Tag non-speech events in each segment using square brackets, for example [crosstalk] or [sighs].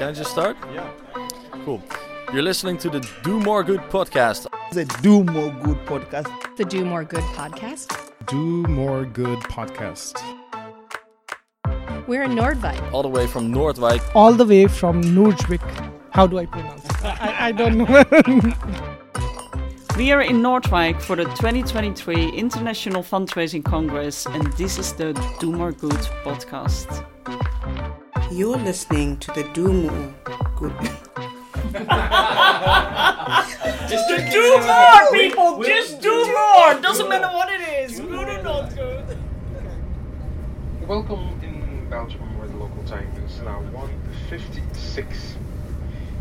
Can I just start? Yeah. Cool. You're listening to the Do More Good podcast. The Do More Good podcast. The Do More Good podcast. Do More Good podcast. We're in Nordvik. All the way from Noordwijk. all the way from Nurjvik. How do I pronounce it? I, I don't know. [laughs] We are in Noordwijk for the 2023 International Fundraising Congress, and this is the Do More Good podcast. You're listening to the Do More Good. Just do more, people! Just do more! Doesn't matter what it is, good or not good. Welcome in Belgium where the local time is now 1.56.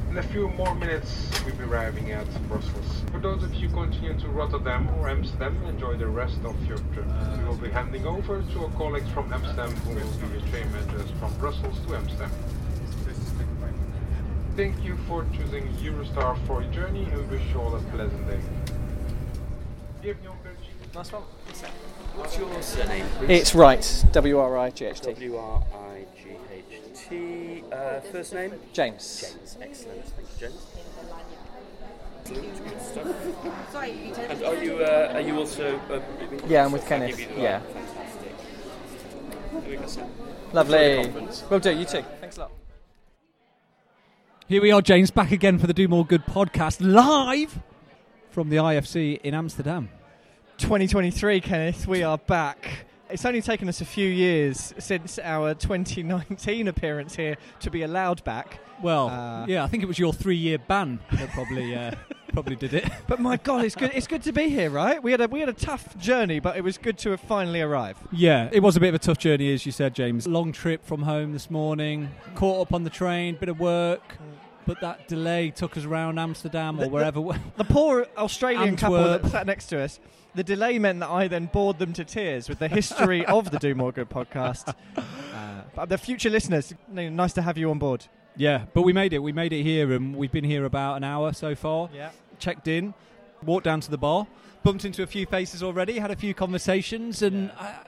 In a few more minutes we'll be arriving at Brussels. For those of you continuing to Rotterdam or Amsterdam, enjoy the rest of your trip. We will be handing over to our colleagues from Amsterdam who will be your train managers from Brussels to Amsterdam. Thank you for choosing Eurostar for your journey and wish you all a pleasant day. Bienvenue. Nice one. What's your surname? It's right. W R I G H T. W R I G H T. Uh, first name? James. James. Excellent. Thank you, James. Excellent. Good stuff. [laughs] And are you uh, are you also? Uh, Yeah, I'm with Kenneth. give you the- Yeah. Fantastic. There we go, sir. Enjoy Lovely. the conference. Will do. You too. Thanks a lot. Here we are, James, back again for the Do More Good podcast, live from the IFC in Amsterdam. 2023, Kenneth, we are back. It's only taken us a few years since our 2019 appearance here to be allowed back. Well, Uh, yeah, I think it was your three-year ban that probably uh, [laughs] probably did it. But my God, it's good. It's good to be here, right? We had a we had a tough journey, but it was good to have finally arrived. Yeah, it was a bit of a tough journey, as you said, James. Long trip from home this morning, caught up on the train, bit of work, but that delay took us around Amsterdam or The- the- wherever. we- The poor Australian couple that sat next to us. The delay meant that I then bored them to tears with the history [laughs] of the Do More Good podcast. [laughs] Uh, but the future listeners, nice to have you on board. yeah, but we made it. We made it here, and we've been here about an hour so far. Yeah. checked in, walked down to the bar, bumped into a few faces already, had a few conversations, and yeah, uh,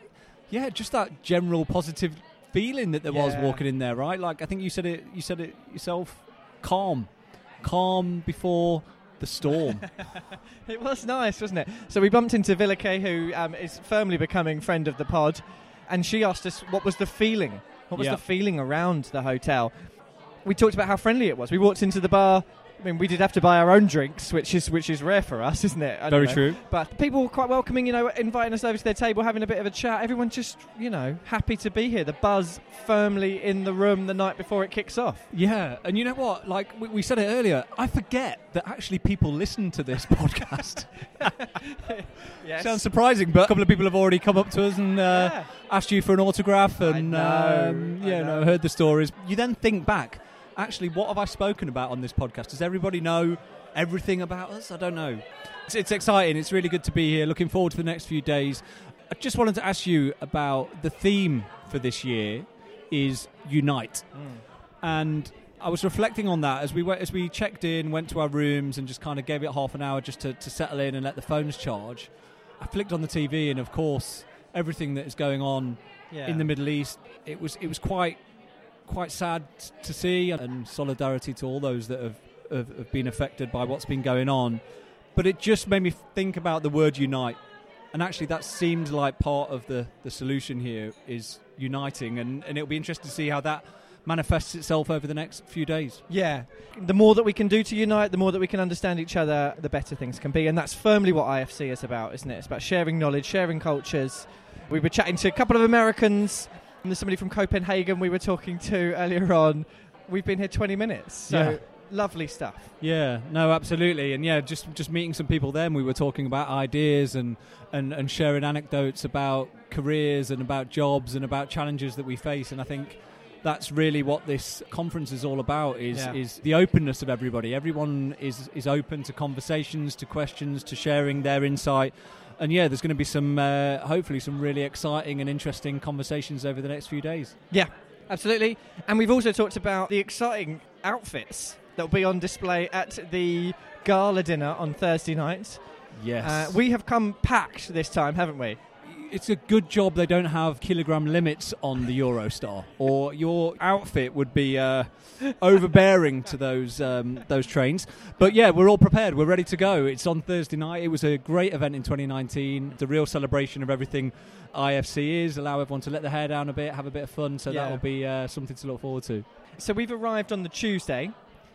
yeah just that general positive feeling that there was walking in there, right? Like I think you said it, you said it yourself, calm, calm before the storm. [laughs] It was nice, wasn't it? So we bumped into Villake, who um, is firmly becoming friend of the pod, and she asked us what was the feeling. What was Yeah. the feeling around the hotel? We talked about how friendly it was. We walked into the bar. I mean, we did have to buy our own drinks, which is which is rare for us, isn't it? I Very know. true. But people were quite welcoming, you know, inviting us over to their table, having a bit of a chat. Everyone just, you know, happy to be here. The buzz firmly in the room the night before it kicks off. Yeah, and you know what? Like we, we said it earlier, I forget that actually people listen to this [laughs] podcast. [laughs] Yes. Sounds surprising, but a couple of people have already come up to us and uh, Yeah. asked you for an autograph, and know, um, yeah, know. no, heard the stories. You then think back, actually, what have I spoken about on this podcast? Does everybody know everything about us? I don't know. It's, it's exciting. It's really good to be here. Looking forward to the next few days. I just wanted to ask you about the theme for this year is unite, and I was reflecting on that as we went, as we checked in, went to our rooms, and just kind of gave it half an hour just to, to settle in and let the phones charge. I flicked on the TV, and of course, everything that is going on Yeah. in the Middle East, it was it was quite quite sad to see, and solidarity to all those that have, have, have been affected by what's been going on. But it just made me think about the word unite, and actually, that seems like part of the the solution here is uniting, and, and it'll be interesting to see how that manifests itself over the next few days. Yeah. The more that we can do to unite, the more that we can understand each other, the better things can be. And that's firmly what IFC is about, isn't it? It's about sharing knowledge, sharing cultures. We were chatting to a couple of Americans, there's somebody from Copenhagen we were talking to earlier on. We've been here 20 minutes. So Yeah. lovely stuff. Yeah, no, absolutely, and yeah, just just meeting some people. Then we were talking about ideas and, and and sharing anecdotes about careers and about jobs and about challenges that we face. And I think that's really what this conference is all about. Is Yeah. is the openness of everybody. Everyone is is open to conversations, to questions, to sharing their insight. And yeah, there's going to be some, uh, hopefully, some really exciting and interesting conversations over the next few days. Yeah, absolutely. And we've also talked about the exciting outfits that will be on display at the gala dinner on Thursday night. Yes. Uh, we have come packed this time, haven't we? It's a good job they don't have kilogram limits on the Eurostar, or your outfit would be uh, overbearing to those um, those trains. But yeah, we're all prepared. We're ready to go. It's on Thursday night. It was a great event in 2019. The real celebration of everything IFC is. Allow everyone to let their hair down a bit, have a bit of fun. So Yeah. that'll be uh, something to look forward to. So we've arrived on the Tuesday,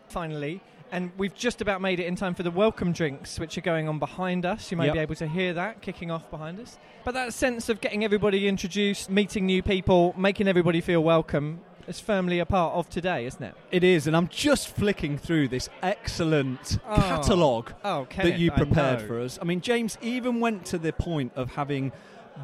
finally, and we've just about made it in time for the welcome drinks, which are going on behind us. You may Yep. be able to hear that kicking off behind us. But that sense of getting everybody introduced, meeting new people, making everybody feel welcome is firmly a part of today, isn't it? It is, and I'm just flicking through this excellent Oh. catalogue Oh, that you prepared for us. I mean, James even went to the point of having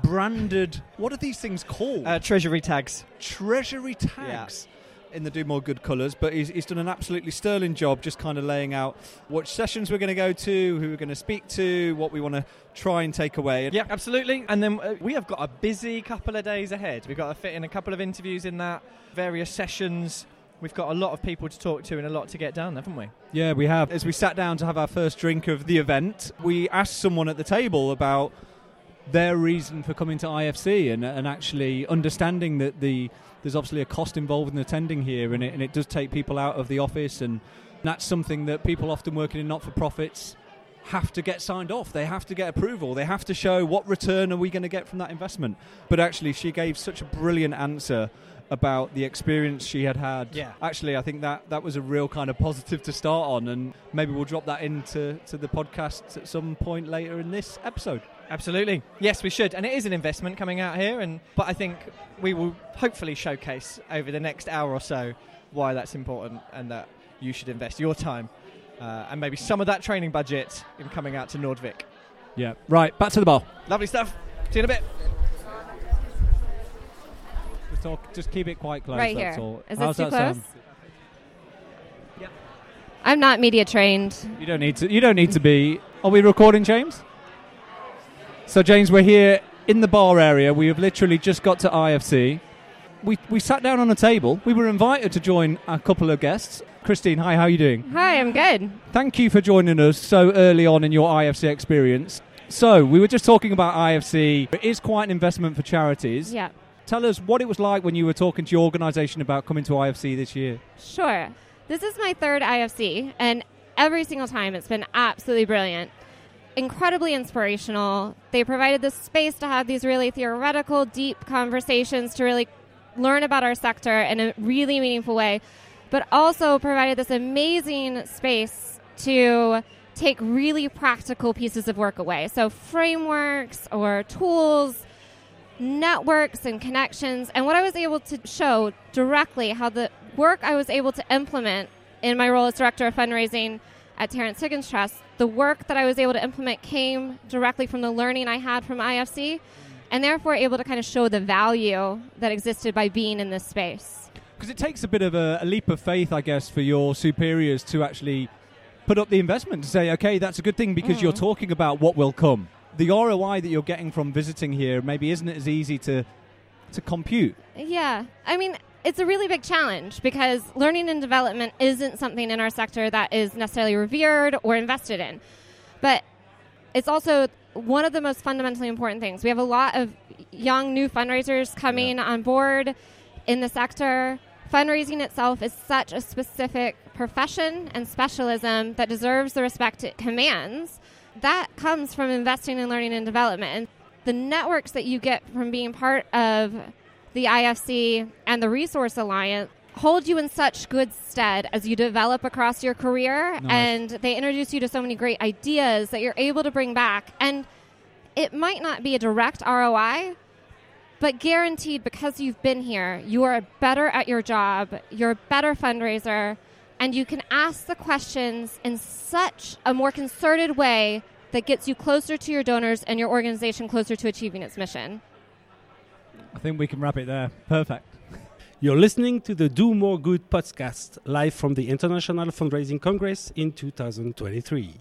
branded. What are these things called? Uh, treasury tags. treasury tags in the Do More Good colours, but he's, he's done an absolutely sterling job just kind of laying out what sessions we're going to go to, who we're going to speak to, what we want to try and take away. Yeah, absolutely. And then uh, we have got a busy couple of days ahead. We've got to fit in a couple of interviews in that, various sessions. We've got a lot of people to talk to and a lot to get done, haven't we? Yeah, we have. As we sat down to have our first drink of the event, we asked someone at the table about their reason for coming to IFC and, and actually understanding that the there's obviously a cost involved in attending here, and it, and it does take people out of the office, and that's something that people often working in not-for-profits have to get signed off. They have to get approval. They have to show what return are we going to get from that investment. But actually, she gave such a brilliant answer about the experience she had had. Yeah. Actually, I think that that was a real kind of positive to start on, and maybe we'll drop that into to the podcast at some point later in this episode. Absolutely. Yes, we should. And it is an investment coming out here and but I think we will hopefully showcase over the next hour or so why that's important and that you should invest your time uh, and maybe some of that training budget in coming out to Nordvik. Yeah. Right. Back to the ball. Lovely stuff. See you in a bit. Just, talk, just keep it quite close. Right that's here. all. Is How's this too that close? sound? I'm not media trained. You don't need to. You don't need to be. Are we recording, James? So, James, we're here in the bar area. We have literally just got to IFC. We we sat down on a table. We were invited to join a couple of guests. Christine, hi. How are you doing? Hi, I'm good. Thank you for joining us so early on in your IFC experience. So, we were just talking about IFC. It is quite an investment for charities. Yeah. Tell us what it was like when you were talking to your organisation about coming to IFC this year. Sure. This is my third IFC, and every single time it's been absolutely brilliant. Incredibly inspirational. They provided the space to have these really theoretical, deep conversations to really learn about our sector in a really meaningful way, but also provided this amazing space to take really practical pieces of work away. So, frameworks or tools networks and connections. And what I was able to show directly how the work I was able to implement in my role as director of fundraising at Terrence Higgins Trust, the work that I was able to implement came directly from the learning I had from IFC, and therefore able to kind of show the value that existed by being in this space. Because it takes a bit of a, a leap of faith, I guess, for your superiors to actually put up the investment to say, okay, that's a good thing because you're Mm. talking about what will come. The ROI that you're getting from visiting here maybe isn't as easy to to compute. Yeah. I mean, it's a really big challenge because learning and development isn't something in our sector that is necessarily revered or invested in. But it's also one of the most fundamentally important things. We have a lot of young new fundraisers coming on board in the sector. Fundraising itself is such a specific profession and specialism that deserves the respect it commands. That comes from investing in learning and development. And the networks that you get from being part of the IFC and the Resource Alliance hold you in such good stead as you develop across your career Nice. and they introduce you to so many great ideas that you're able to bring back and it might not be a direct ROI but guaranteed because you've been here you are better at your job you're a better fundraiser and you can ask the questions in such a more concerted way that gets you closer to your donors and your organization closer to achieving its mission I think we can wrap it there. Perfect. You're listening to the Do More Good podcast live from the International Fundraising Congress in 2023.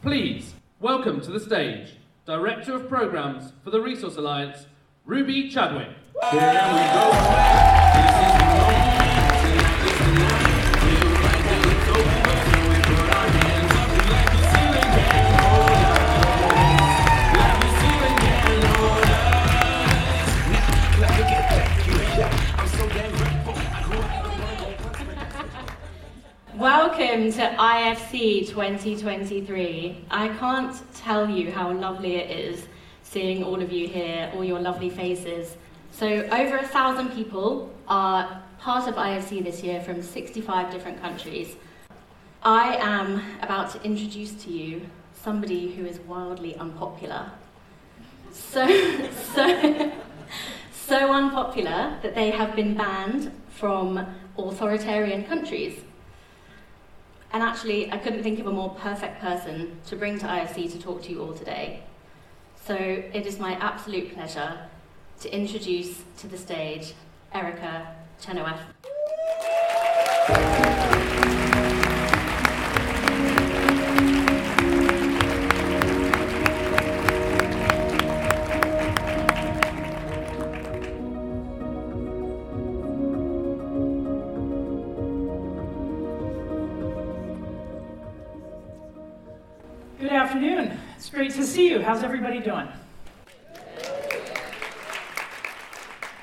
Please welcome to the stage Director of Programs for the Resource Alliance, Ruby Chadwick. Welcome to IFC 2023. I can't tell you how lovely it is seeing all of you here, all your lovely faces. So, over a thousand people are part of IFC this year from 65 different countries. I am about to introduce to you somebody who is wildly unpopular. So, [laughs] so, so unpopular that they have been banned from authoritarian countries. And actually, I couldn't think of a more perfect person to bring to IFC to talk to you all today. So it is my absolute pleasure to introduce to the stage Erica Chenoweth. Great to see you. How's everybody doing?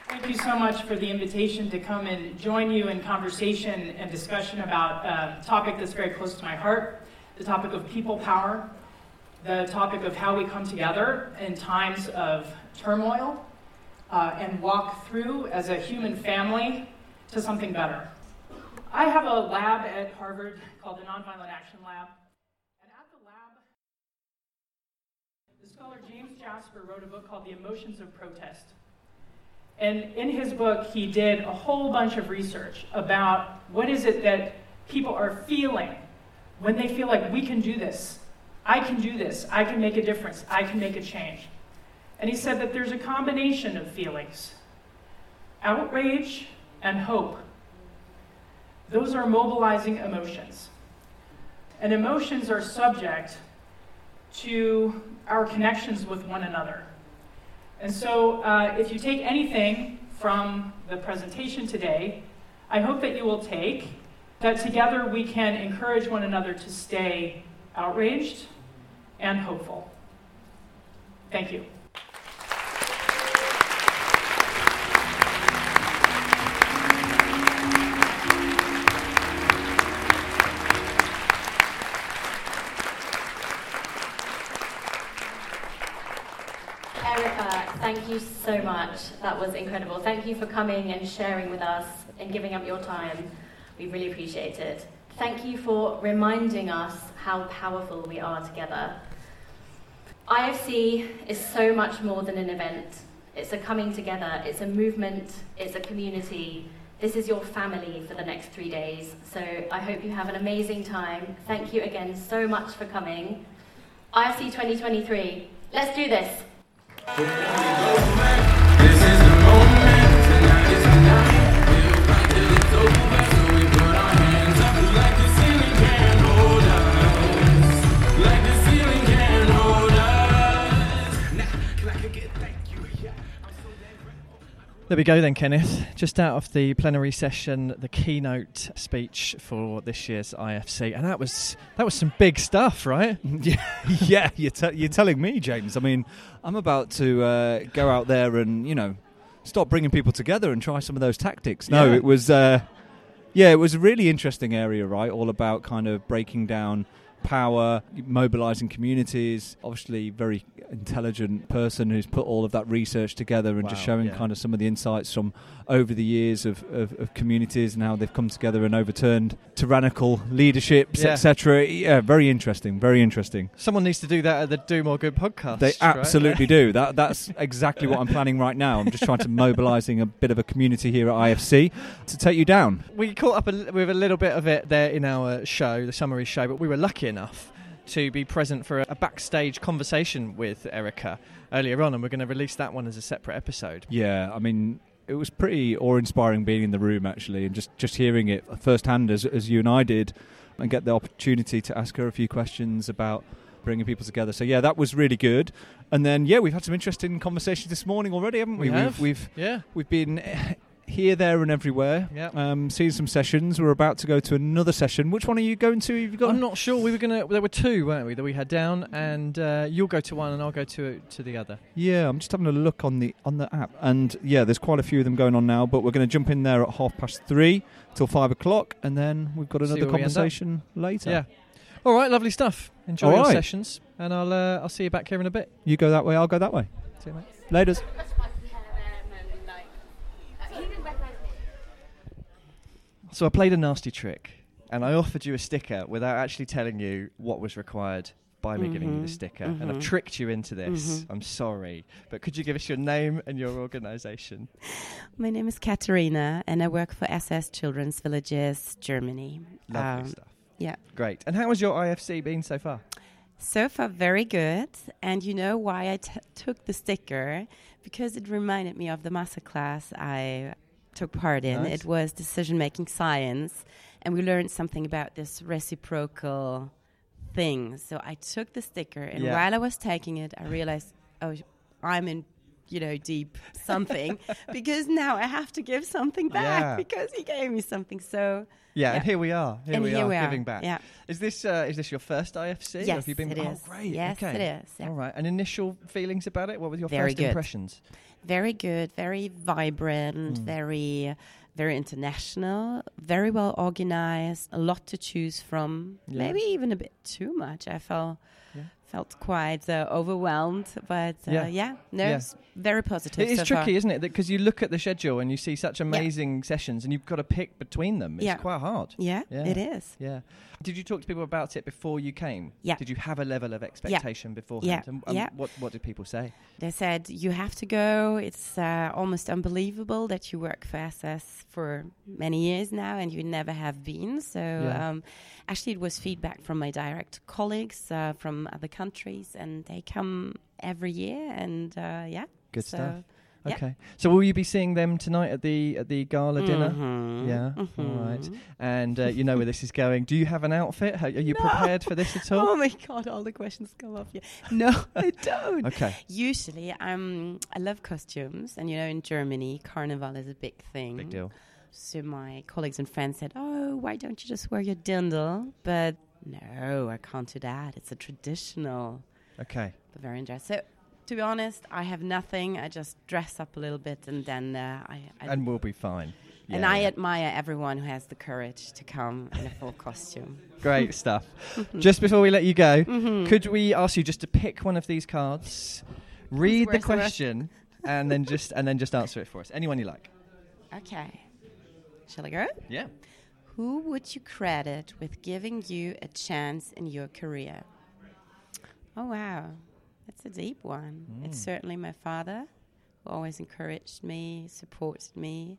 Thank you so much for the invitation to come and join you in conversation and discussion about a topic that's very close to my heart the topic of people power, the topic of how we come together in times of turmoil uh, and walk through as a human family to something better. I have a lab at Harvard called the Nonviolent Action Lab. The scholar James Jasper wrote a book called The Emotions of Protest. And in his book, he did a whole bunch of research about what is it that people are feeling when they feel like we can do this. I can do this. I can make a difference. I can make a change. And he said that there's a combination of feelings outrage and hope. Those are mobilizing emotions. And emotions are subject to our connections with one another. And so, uh, if you take anything from the presentation today, I hope that you will take that together we can encourage one another to stay outraged and hopeful. Thank you. You so much. That was incredible. Thank you for coming and sharing with us and giving up your time. We really appreciate it. Thank you for reminding us how powerful we are together. IFC is so much more than an event. It's a coming together, it's a movement, it's a community. This is your family for the next three days. So I hope you have an amazing time. Thank you again so much for coming. IFC 2023. Let's do this. Good morning, There we go then, Kenneth. Just out of the plenary session, the keynote speech for this year's IFC, and that was that was some big stuff, right? [laughs] yeah, yeah. You're, te- you're telling me, James. I mean, I'm about to uh, go out there and you know stop bringing people together and try some of those tactics. No, Yeah. it was uh, yeah, it was a really interesting area, right? All about kind of breaking down power, mobilizing communities. Obviously, very intelligent person who's put all of that research together and just showing yeah. kind of some of the insights from over the years of, of, of communities and how they've come together and overturned tyrannical leaderships, Yeah. etc. Yeah, very interesting. Very interesting. Someone needs to do that at the Do More Good podcast. They right? absolutely do. That that's exactly what I'm planning right now. I'm just trying to mobilising a bit of a community here at IFC to take you down. We caught up a, with a little bit of it there in our show, the summary show, but we were lucky enough to be present for a, backstage conversation with Erica earlier on, and we're going to release that one as a separate episode. Yeah, I mean, it was pretty awe-inspiring being in the room actually, and just just hearing it firsthand as as you and I did, and get the opportunity to ask her a few questions about bringing people together. So yeah, that was really good. And then yeah, we've had some interesting conversations this morning already, haven't we? We have. We've, we've Yeah. we've been here, there, and everywhere. Yeah. Um, seeing some sessions. We're about to go to another session. Which one are you going to? Have got? I'm not sure. We were gonna. There were two, weren't we, that we had down, and uh, you'll go to one, and I'll go to to the other. Yeah, I'm just having a look on the on the app, and yeah, there's quite a few of them going on now. But we're going to jump in there at half past three till five o'clock, and then we've got another where we end up. conversation later. Yeah. All right, lovely stuff. Enjoy All your right. sessions, and I'll uh, I'll see you back here in a bit. You go that way, I'll go that way. See you, mate. Laters. So I played a nasty trick, and I offered you a sticker without actually telling you what was required by me giving you the Mhm, sticker, and I've mhm. tricked you into this. Mhm. I'm sorry, but could you give us your name and your organisation? My name is Katerina, and I work for SOS Children's Villages, Germany. Lovely Um, stuff. Yeah. Great. And how has your IFC been so far? So far, very good. And you know why I t- took the sticker? Because it reminded me of the masterclass I took part in. Nice. It was decision making science, and we learned something about this reciprocal thing. So I took the sticker, and Yeah. while I was taking it, I realized, oh, I'm in. You know, deep something [laughs] because now I have to give something back Yeah. because he gave me something. So Yeah, and here we are. Here And we here are we are, giving back. yeah. Is this uh, is this your first IFC? Yes, have you been? it oh, is. great. Yes, okay. it is, yeah. All right. And initial feelings about it? What were your very first good. impressions? Very good, very vibrant, Mm. very very international, very well organized, a lot to choose from. Yeah. Maybe even a bit too much. I felt Yeah. Felt quite uh, overwhelmed, but uh, Yeah. yeah. no, Yeah. it's very positive. It is so tricky, far. isn't it? Because you look at the schedule and you see such amazing sessions, and you've got to pick between them. It's Yeah. quite hard. Yeah, it is. Yeah. Did you talk to people about it before you came? Yeah. Did you have a level of expectation beforehand? Yeah. And, and Yeah. What What did people say? They said you have to go. It's uh, almost unbelievable that you work for SOS for many years now and you never have been. So Yeah. um, actually, it was feedback from my direct colleagues uh, from other countries, and they come every year. And uh, yeah, Good so, stuff. Okay. So will you be seeing them tonight at the at the gala dinner? Mhm. Yeah. All right. And uh, you know where this is going. Do you have an outfit? Are you prepared for this at all? [laughs] Oh my god, all the questions come up here. No, I [laughs] don't. Okay. Usually, I'm. I love costumes, and you know, in Germany, carnival is a big thing. Big deal. So my colleagues and friends said, "Oh, why don't you just wear your dirndl?" But no, I can't do that. It's a traditional Okay. Bavarian dress. So, to be honest, I have nothing. I just dress up a little bit, and then uh, I, I And we'll be fine. and Yeah, I yeah. admire everyone who has the courage to come in a full costume. [laughs] Great stuff. just before we let you go, Mhm. could we ask you just to pick one of these cards, read the Where's the question, and then just and then just answer it for us? Anyone you like. Okay. Shall I go? Yeah. Who would you credit with giving you a chance in your career? Oh, wow. That's a deep one. It's Mm. certainly my father, who always encouraged me, supported me.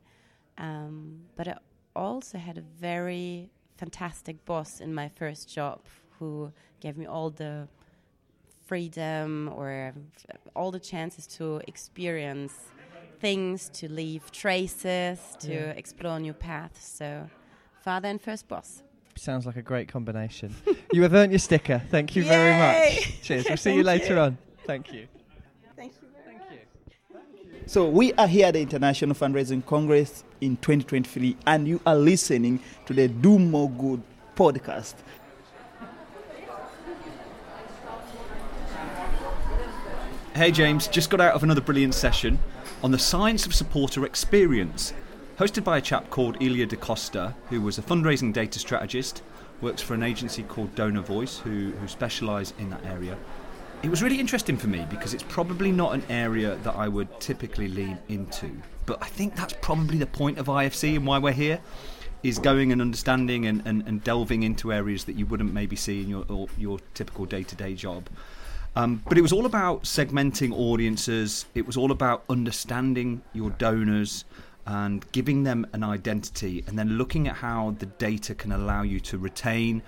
Um, but I also had a very fantastic boss in my first job who gave me all the freedom or f- all the chances to experience things, to leave traces, to Yeah. explore new paths. So, father and first boss. Sounds like a great combination. you have earned your sticker. Thank you very much. Cheers. We'll see you later you. on. Thank you. Thank you. Thank you. So we are here at the International Fundraising Congress in 2023, and you are listening to the Do More Good podcast. Hey James, just got out of another brilliant session on the science of supporter experience, hosted by a chap called Ilya Da Costa, who was a fundraising data strategist, works for an agency called Donor Voice, who, who specialise in that area. It was really interesting for me because it's probably not an area that I would typically lean into, but I think that's probably the point of IFC and why we're here. Is going and understanding and, and, and delving into areas that you wouldn't maybe see in your your typical day to day job. Um, but it was all about segmenting audiences. It was all about understanding your donors and giving them an identity, and then looking at how the data can allow you to retain,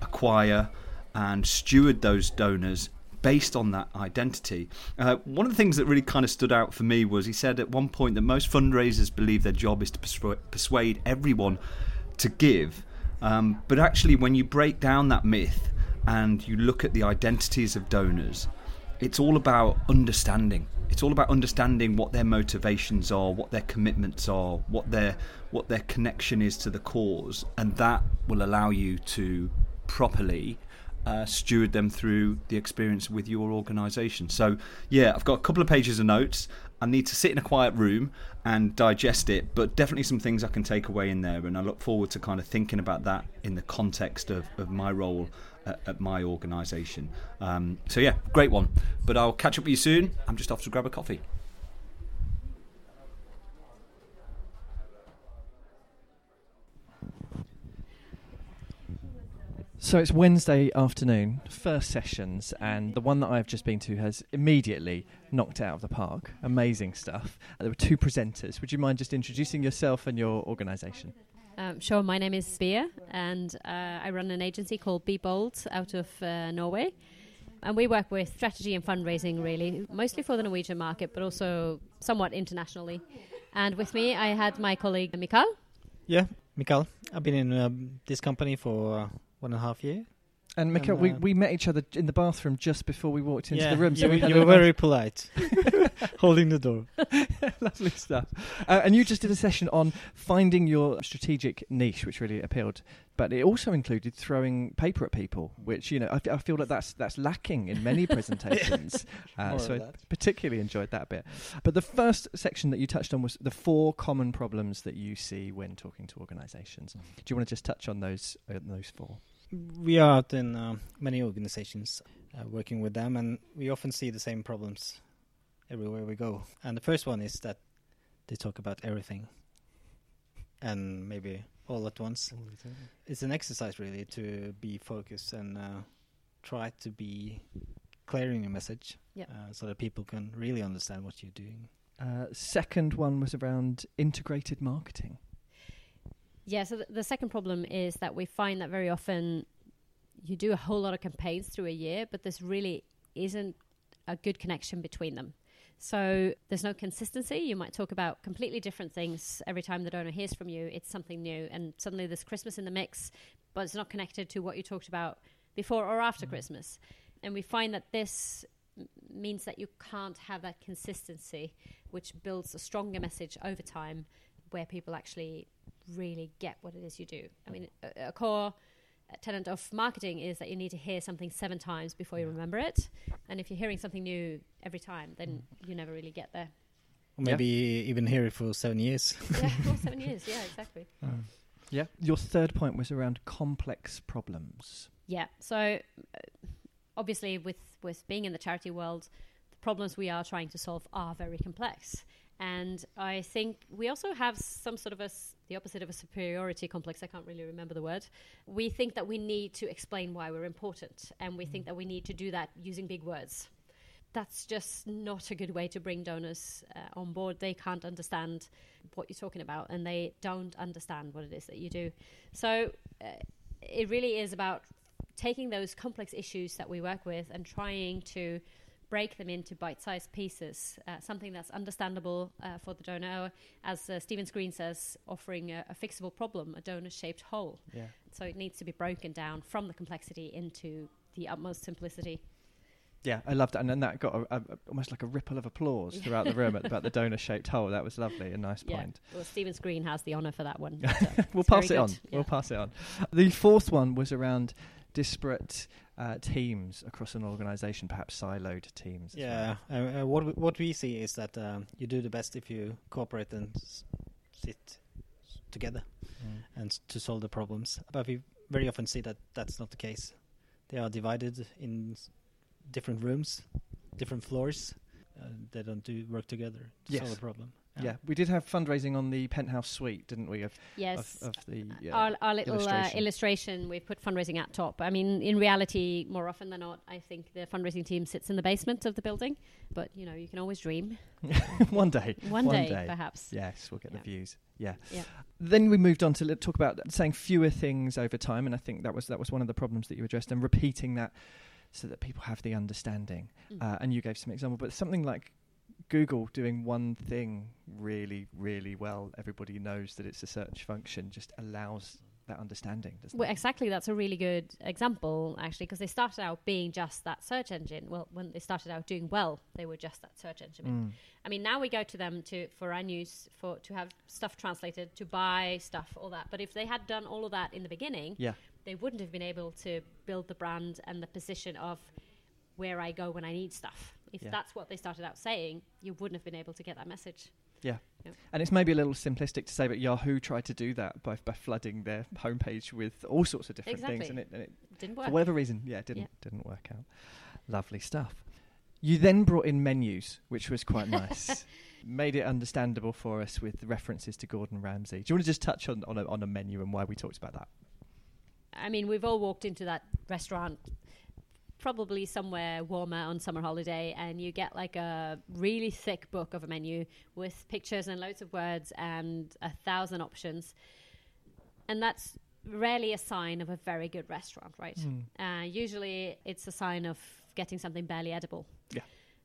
acquire, and steward those donors based on that identity. Uh, one of the things that really kind of stood out for me was he said at one point that most fundraisers believe their job is to persu- persuade everyone to give. Um, but actually, when you break down that myth and you look at the identities of donors, it's all about understanding. It's all about understanding what their motivations are, what their commitments are, what their what their connection is to the cause, and that will allow you to properly uh, steward them through the experience with your organisation. So, yeah, I've got a couple of pages of notes. I need to sit in a quiet room and digest it, but definitely some things I can take away in there. And I look forward to kind of thinking about that in the context of, of my role at, at my organisation. Um, so, yeah, great one. But I'll catch up with you soon. I'm just off to grab a coffee. So it's Wednesday afternoon, first sessions, and the one that I've just been to has immediately knocked out of the park. Amazing stuff. Uh, there were two presenters. Would you mind just introducing yourself and your organisation? Um, sure, my name is Bea, and uh, I run an agency called Be Bold out of uh, Norway. And we work with strategy and fundraising, really, mostly for the Norwegian market, but also somewhat internationally. And with me, I had my colleague Mikael. Yeah, Mikael. I've been in um, this company for uh, one and a half year. And Mikael, we, we met each other in the bathroom just before we walked into yeah, the room. So we you, had you were nice- very polite, [laughs] holding the door. [laughs] Lovely stuff. Uh, and you just did a session on finding your strategic niche, which really appealed. But it also included throwing paper at people, which you know I, f- I feel that that's that's lacking in many [laughs] presentations. uh, so I particularly enjoyed that bit. But the first section that you touched on was the four common problems that you see when talking to organisations. Do you want to just touch on those uh, those four? We are out in uh, many organizations uh, working with them, and we often see the same problems everywhere we go. And the first one is that they talk about everything and maybe all at once. It's an exercise, really, to be focused and uh, try to be clear in your message Yep. uh, so that people can really understand what you're doing. Uh, second one was around integrated marketing. Yeah, so th- the second problem is that we find that very often you do a whole lot of campaigns through a year, but there's really isn't a good connection between them. So there's no consistency. You might talk about completely different things every time the donor hears from you. It's something new, and suddenly there's Christmas in the mix, but it's not connected to what you talked about before or after mm. Christmas. And we find that this m- means that you can't have that consistency, which builds a stronger message over time, where people actually really get what it is you do. I mean, a, a core tenet of marketing is that you need to hear something seven times before you remember it. And if you're hearing something new every time, then you never really get there. Or maybe even hear it for seven years. [laughs] yeah, for seven years. Yeah, exactly. [laughs] Yeah. Your third point was around complex problems. Yeah. So uh, obviously, with with being in the charity world, the problems we are trying to solve are very complex. And I think we also have some sort of a the opposite of a superiority complex. I can't really remember the word. We think that we need to explain why we're important, and we think that we need to do that using big words. That's just not a good way to bring donors uh, on board. They can't understand what you're talking about, and they don't understand what it is that you do. So uh, it really is about taking those complex issues that we work with and trying to break them into bite-sized pieces, uh, something that's understandable uh, for the donor, as uh, Stephen Screen says, offering a, a fixable problem, a donor-shaped hole. Yeah. So it needs to be broken down from the complexity into the utmost simplicity. Yeah, I loved that, and then that got a, a, almost like a ripple of applause [laughs] throughout the room about the donor-shaped hole. That was lovely, a nice Yeah. point. Well, Stephen Screen has the honour for that one. [laughs] we'll pass it very on. good. We'll pass it on. The fourth one was around disparate uh, teams across an organisation, perhaps siloed teams. Yeah, well. uh, uh, what we, what we see is that um, you do the best if you cooperate and s- sit together Mm. and s- to solve the problems. But we very often see that that's not the case. They are divided in different rooms, different floors. Uh, they don't do work together to solve Yes. a problem. Yeah. we did have fundraising on the penthouse suite, didn't we? Of, Yes. of, of the uh, our, our little illustration. Uh, illustration, we've put fundraising at top. I mean, in reality, more often than not, I think the fundraising team sits in the basement of the building. But you know, you can always dream. [laughs] one day. One, day, perhaps. Yes, we'll get the views. Yeah. Yeah. Then we moved on to talk about saying fewer things over time, and I think that was that was one of the problems that you addressed, and repeating that so that people have the understanding. Mm. Uh, and you gave some example, but something like Google doing one thing really, really well, everybody knows that it's a search function, just allows that understanding, doesn't Well, it? exactly. That's a really good example, actually, because they started out being just that search engine. Well, when they started out doing well, they were just that search engine. Mm. I mean, now we go to them to for our news, for to have stuff translated, to buy stuff, all that. But if they had done all of that in the beginning, Yeah. they wouldn't have been able to build the brand and the position of where I go when I need stuff. If Yeah. that's what they started out saying, you wouldn't have been able to get that message. Yeah. Yep. And it's maybe a little simplistic to say, but Yahoo tried to do that by, by flooding their homepage with all sorts of different things, and it, and it Didn't work for whatever reason, yeah, it didn't Yeah. didn't work out. Lovely stuff. You then brought in menus, which was quite [laughs] nice. Made it understandable for us with references to Gordon Ramsay. Do you want to just touch on on a, on a menu and why we talked about that? I mean, we've all walked into that restaurant, probably somewhere warmer on summer holiday, and you get like a really thick book of a menu with pictures and loads of words and a thousand options. And that's rarely a sign of a very good restaurant, right? Mm. Uh, usually it's a sign of getting something barely edible. Yeah.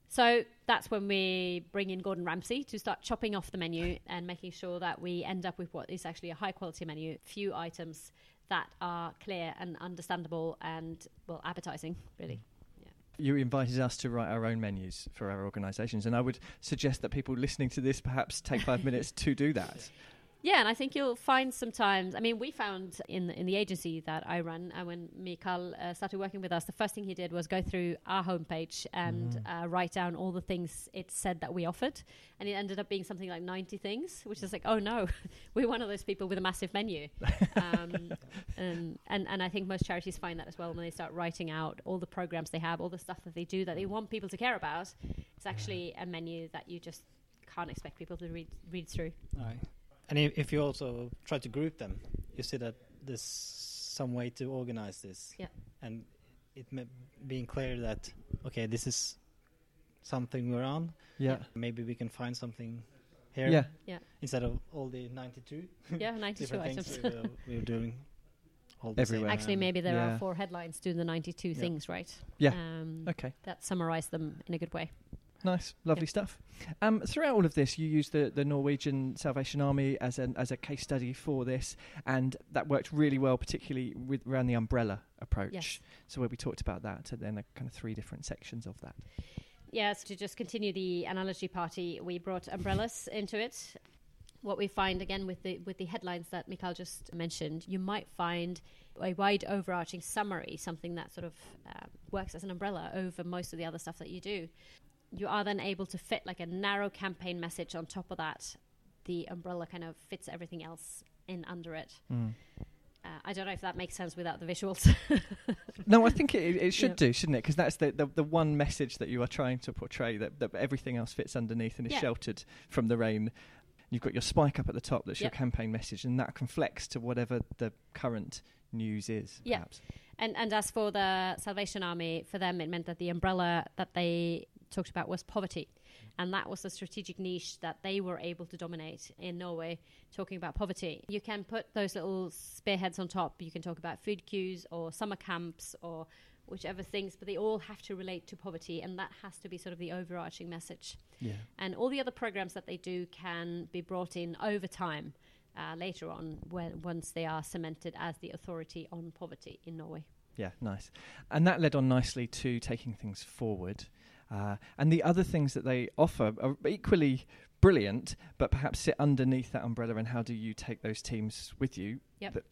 So that's when we bring in Gordon Ramsay to start chopping off the menu and making sure that we end up with what is actually a high quality menu, few items that are clear and understandable and, well, appetizing, really. Mm. You invited us to write our own menus for our organisations, and I would suggest that people listening to this perhaps take five [laughs] minutes to do that. Yeah, and I think you'll find sometimes. I mean, we found in the, in the agency that I run, uh, when Mikael uh, started working with us, the first thing he did was go through our homepage and Mm. uh, write down all the things it said that we offered, and it ended up being something like ninety things, which is like, oh no, [laughs] we're one of those people with a massive menu. um, [laughs] and, and and I think most charities find that as well when they start writing out all the programs they have, all the stuff that they do that they want people to care about. It's actually a menu that you just can't expect people to read read through. Right. And if, if you also try to group them, you see that there's some way to organize this. Yeah. And it may being clear that okay, this is something we're on. Yeah. Maybe we can find something here. Yeah. Yeah. Instead of all the 92. Yeah, [laughs] 92 different items. we were, we were doing. All the Everywhere. Same. Actually, maybe there Yeah. are four headlines to the 92 things, right? Yeah. Um, Okay. That summarize them in a good way. Nice, lovely stuff. Um, throughout all of this, you used the, the Norwegian Salvation Army as an as a case study for this, and that worked really well, particularly with around the umbrella approach. Yes. So where we talked about that, and then the kind of three different sections of that. Yes, to just continue the analogy party, we brought umbrellas [laughs] into it. What we find again with the with the headlines that Mikael just mentioned, you might find a wide overarching summary, something that sort of um, works as an umbrella over most of the other stuff that you do. You are then able to fit like a narrow campaign message on top of that. The umbrella kind of fits everything else in under it. Mm. Uh, I don't know if that makes sense without the visuals. [laughs] No, I think it, it should Yeah. do, shouldn't it? Because that's the, the the one message that you are trying to portray that, that everything else fits underneath and is Yeah. sheltered from the rain. You've got your spike up at the top that's your campaign message, and that can flex to whatever the current news is. Yeah. perhaps. And and as for the Salvation Army, for them it meant that the umbrella that they talked about was poverty. And that was the strategic niche that they were able to dominate in Norway, talking about poverty. You can put those little spearheads on top. You can talk about food queues or summer camps or whichever things, but they all have to relate to poverty, and that has to be sort of the overarching message. Yeah. And all the other programs that they do can be brought in over time uh, later on when once they are cemented as the authority on poverty in Norway. Yeah, nice. And that led on nicely to taking things forward. Uh, and the other things that they offer are equally brilliant, but perhaps sit underneath that umbrella. And how do you take those teams with you? Yep. That,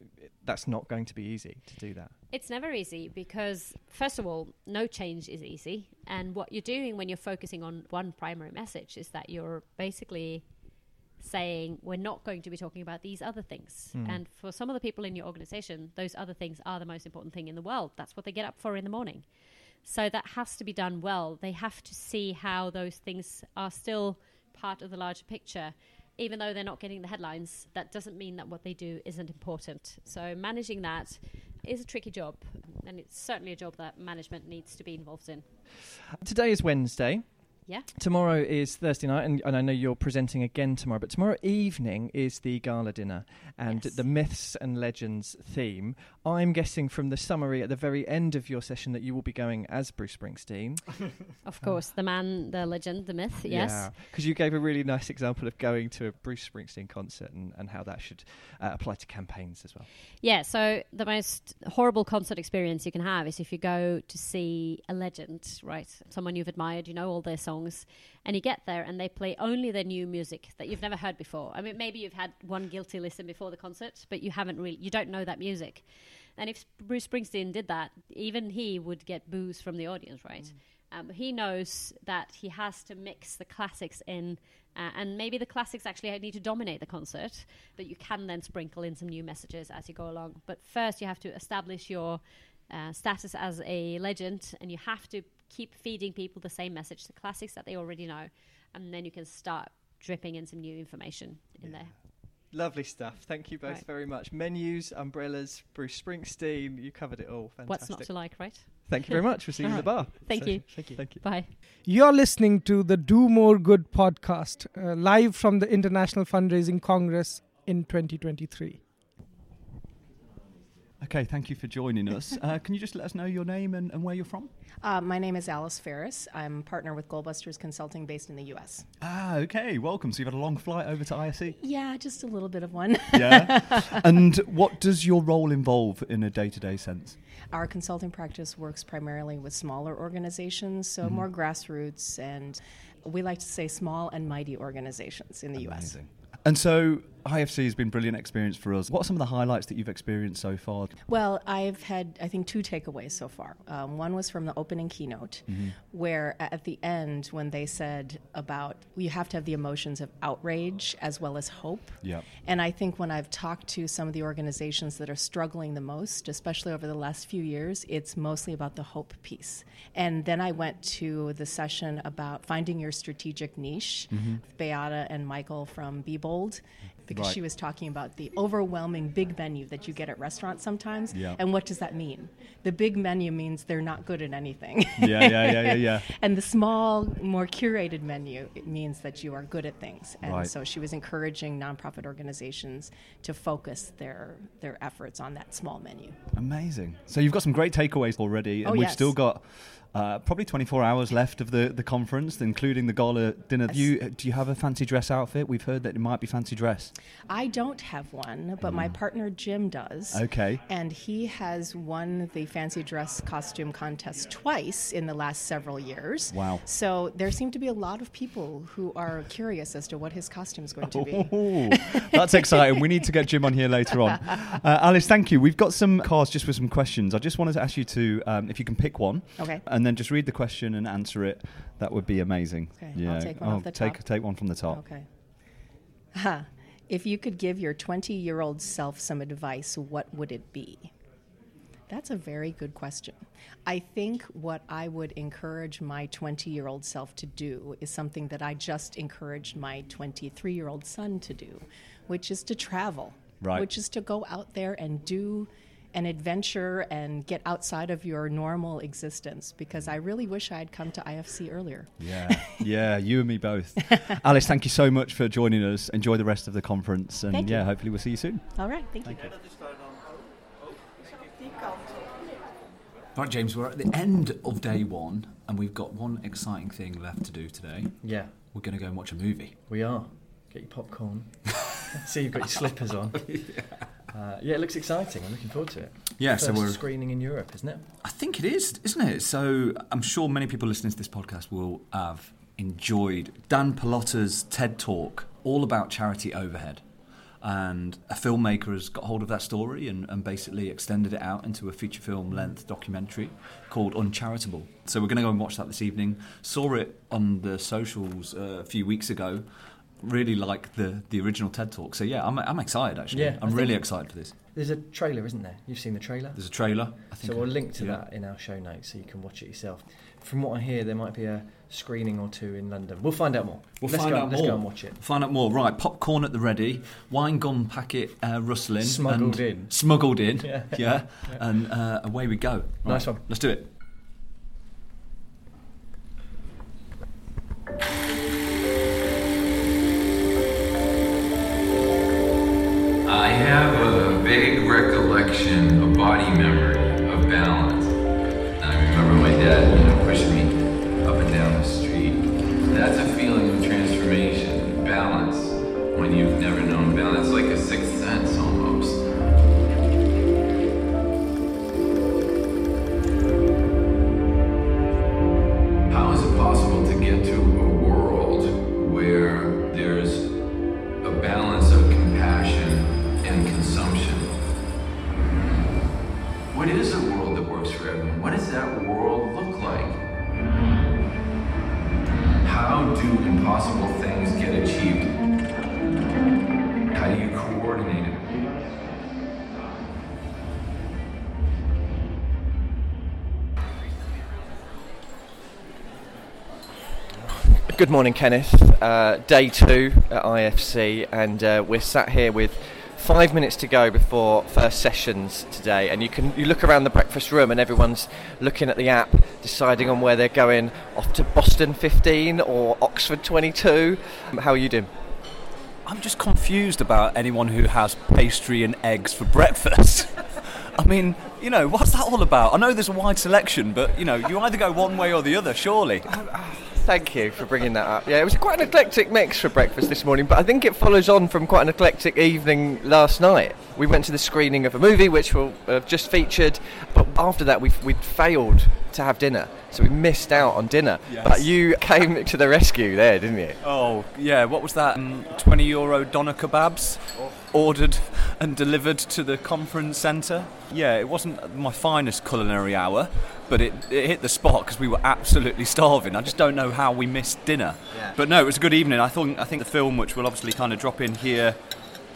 that's not going to be easy to do that. It's never easy because, first of all, no change is easy. And what you're doing when you're focusing on one primary message is that you're basically saying, we're not going to be talking about these other things. Mm. And for some of the people in your organization, those other things are the most important thing in the world. That's what they get up for in the morning. So that has to be done well. They have to see how those things are still part of the larger picture. Even though they're not getting the headlines, that doesn't mean that what they do isn't important. So managing that is a tricky job, and it's certainly a job that management needs to be involved in. Today is Wednesday. Yeah. Tomorrow is Thursday night, and, and I know you're presenting again tomorrow, but tomorrow evening is the gala dinner and the myths and legends theme. I'm guessing from the summary at the very end of your session that you will be going as Bruce Springsteen. [laughs] Of course, the man, the legend, the myth. Yes. Because you gave a really nice example of going to a Bruce Springsteen concert and, and how that should uh, apply to campaigns as well. Yeah, so the most horrible concert experience you can have is if you go to see a legend, right? Someone you've admired, you know all their songs, and you get there and they play only their new music that you've never heard before. I mean, maybe you've had one guilty listen before the concert, but you haven't really, you don't know that music. And if Bruce Springsteen did that, even he would get boos from the audience, right? Um, he knows that he has to mix the classics in, uh, and maybe the classics actually need to dominate the concert, but you can then sprinkle in some new messages as you go along. But first, you have to establish your uh, status as a legend, and you have to keep feeding people the same message, the classics that they already know, and then you can start dripping in some new information in there. Lovely stuff. Thank you both Right. very much. Menus, umbrellas, Bruce Springsteen, you covered it all. Fantastic. What's not to like, right? Thank you very much. We'll see you in the [laughs] bar. Thank So- you. Thank you. Thank you. Bye. You're listening to the Do More Good podcast, uh, live from the International Fundraising Congress in 2023. Okay, thank you for joining us. [laughs] Uh, can you just let us know your name and, and where you're from? Uh, my name is Alice Ferris. I'm partner with GoalBusters Consulting based in the U.S. Ah, okay, welcome. So you've had a long flight over to IFC? Yeah, just a little bit of one. [laughs] yeah. [laughs] And what does your role involve in a day to day sense? Our consulting practice works primarily with smaller organizations, so Mhm. more grassroots, and we like to say small and mighty organizations in the U.S. Amazing. And so IFC has been a brilliant experience for us. What are some of the highlights that you've experienced so far? Well, I've had, I think, two takeaways so far. Um, one was from the opening keynote, Mhm. where at the end, when they said about you have to have the emotions of outrage as well as hope. Yeah. And I think when I've talked to some of the organizations that are struggling the most, especially over the last few years, it's mostly about the hope piece. And then I went to the session about finding your strategic niche, Mhm. Beata and Michael from Be Bold, because Right. she was talking about the overwhelming big menu that you get at restaurants sometimes. Yeah. And what does that mean? The big menu means they're not good at anything. Yeah, yeah, yeah, yeah, yeah. [laughs] and the small, more curated menu it means that you are good at things. And Right. so she was encouraging nonprofit organizations to focus their their efforts on that small menu. Amazing. So you've got some great takeaways already, and Oh, we've yes. still got uh, probably 24 hours left of the, the conference, including the gala dinner. Do you, do you have a fancy dress outfit? We've heard that it might be fancy dress. I don't have one, but my partner Jim does. Mm. Okay. And he has won the fancy dress costume contest twice in the last several years. Wow. So there seem to be a lot of people who are curious as to what his costume is going to be. Oh, that's exciting. We need to get Jim on here later on. [laughs] Uh, Alice, thank you. We've got some cards just with some questions. I just wanted to ask you to, um, if you can pick one, Okay. and then just read the question and answer it. That would be amazing. Okay, I'll take one oh, off the take top. take one from the top. Okay. Ha. If you could give your 20 year old self some advice, what would it be? That's a very good question. I think what I would encourage my 20 year old self to do is something that I just encouraged my 23 year old son to do, which is to travel, Right. which is to go out there and do an adventure and get outside of your normal existence because I really wish I had come to IFC earlier. Yeah, [laughs] yeah, you and me both. Alice, thank you so much for joining us. Enjoy the rest of the conference, and Thank you. yeah, hopefully we'll see you soon. All right, thank, Thank you. Oh, oh, right, James, we're at the end of day one, and we've got one exciting thing left to do today. Yeah. We're going to go and watch a movie. We are. Get your popcorn. [laughs] See, you've got your slippers on. [laughs] Uh, yeah, it looks exciting. I'm looking forward to it. Yeah, so First we're- screening in Europe, isn't it? I think it is, isn't it? So I'm sure many people listening to this podcast will have enjoyed Dan Pallotta's TED Talk, all about charity overhead. And a filmmaker has got hold of that story and, and basically extended it out into a feature film length documentary called Uncharitable. So we're going to go and watch that this evening. Saw it on the socials uh, a few weeks ago. Really like the, the original TED Talk. So yeah, I'm, I'm excited actually. Yeah, I'm really excited for this. There's a trailer, isn't there? You've seen the trailer? There's a trailer. I think so we'll link to yeah. that in our show notes so you can watch it yourself. From what I hear, there might be a screening or two in London. We'll find out more. We'll let's find go, out let's more. go and watch it. Find out more. Right, popcorn at the ready, wine gum packet uh, rustling, Smuggled in. smuggled in. Yeah. [laughs] yeah, Yeah. and uh, away we go. Nice one. Let's do it. Have a vague recollection, a body memory of balance. I remember my dad, morning, Kenneth. Uh, day two at IFC, and uh, we're sat here with five minutes to go before first sessions today. And you can you look around the breakfast room, and everyone's looking at the app, deciding on where they're going off to Boston 15 or Oxford 22. Um, How are you doing? I'm just confused about anyone who has pastry and eggs for breakfast. [laughs] I mean, you know, what's that all about? I know there's a wide selection, but you know, you either go one way or the other, surely. [sighs] Thank you for bringing that up. Yeah, it was quite an eclectic mix for breakfast this morning, but I think it follows on from quite an eclectic evening last night. We went to the screening of a movie which we'll have just featured, but after that we we'd failed to have dinner, so we missed out on dinner. Yes. But you came [laughs] to the rescue there, didn't you? Oh, yeah, what was that? Um, 20 euro doner kebabs ordered and delivered to the conference centre. Yeah, it wasn't my finest culinary hour, but it, it hit the spot because we were absolutely starving. I just don't know how we missed dinner. Yeah. But no, it was a good evening. I thought I think the film, which we'll obviously kind of drop in here,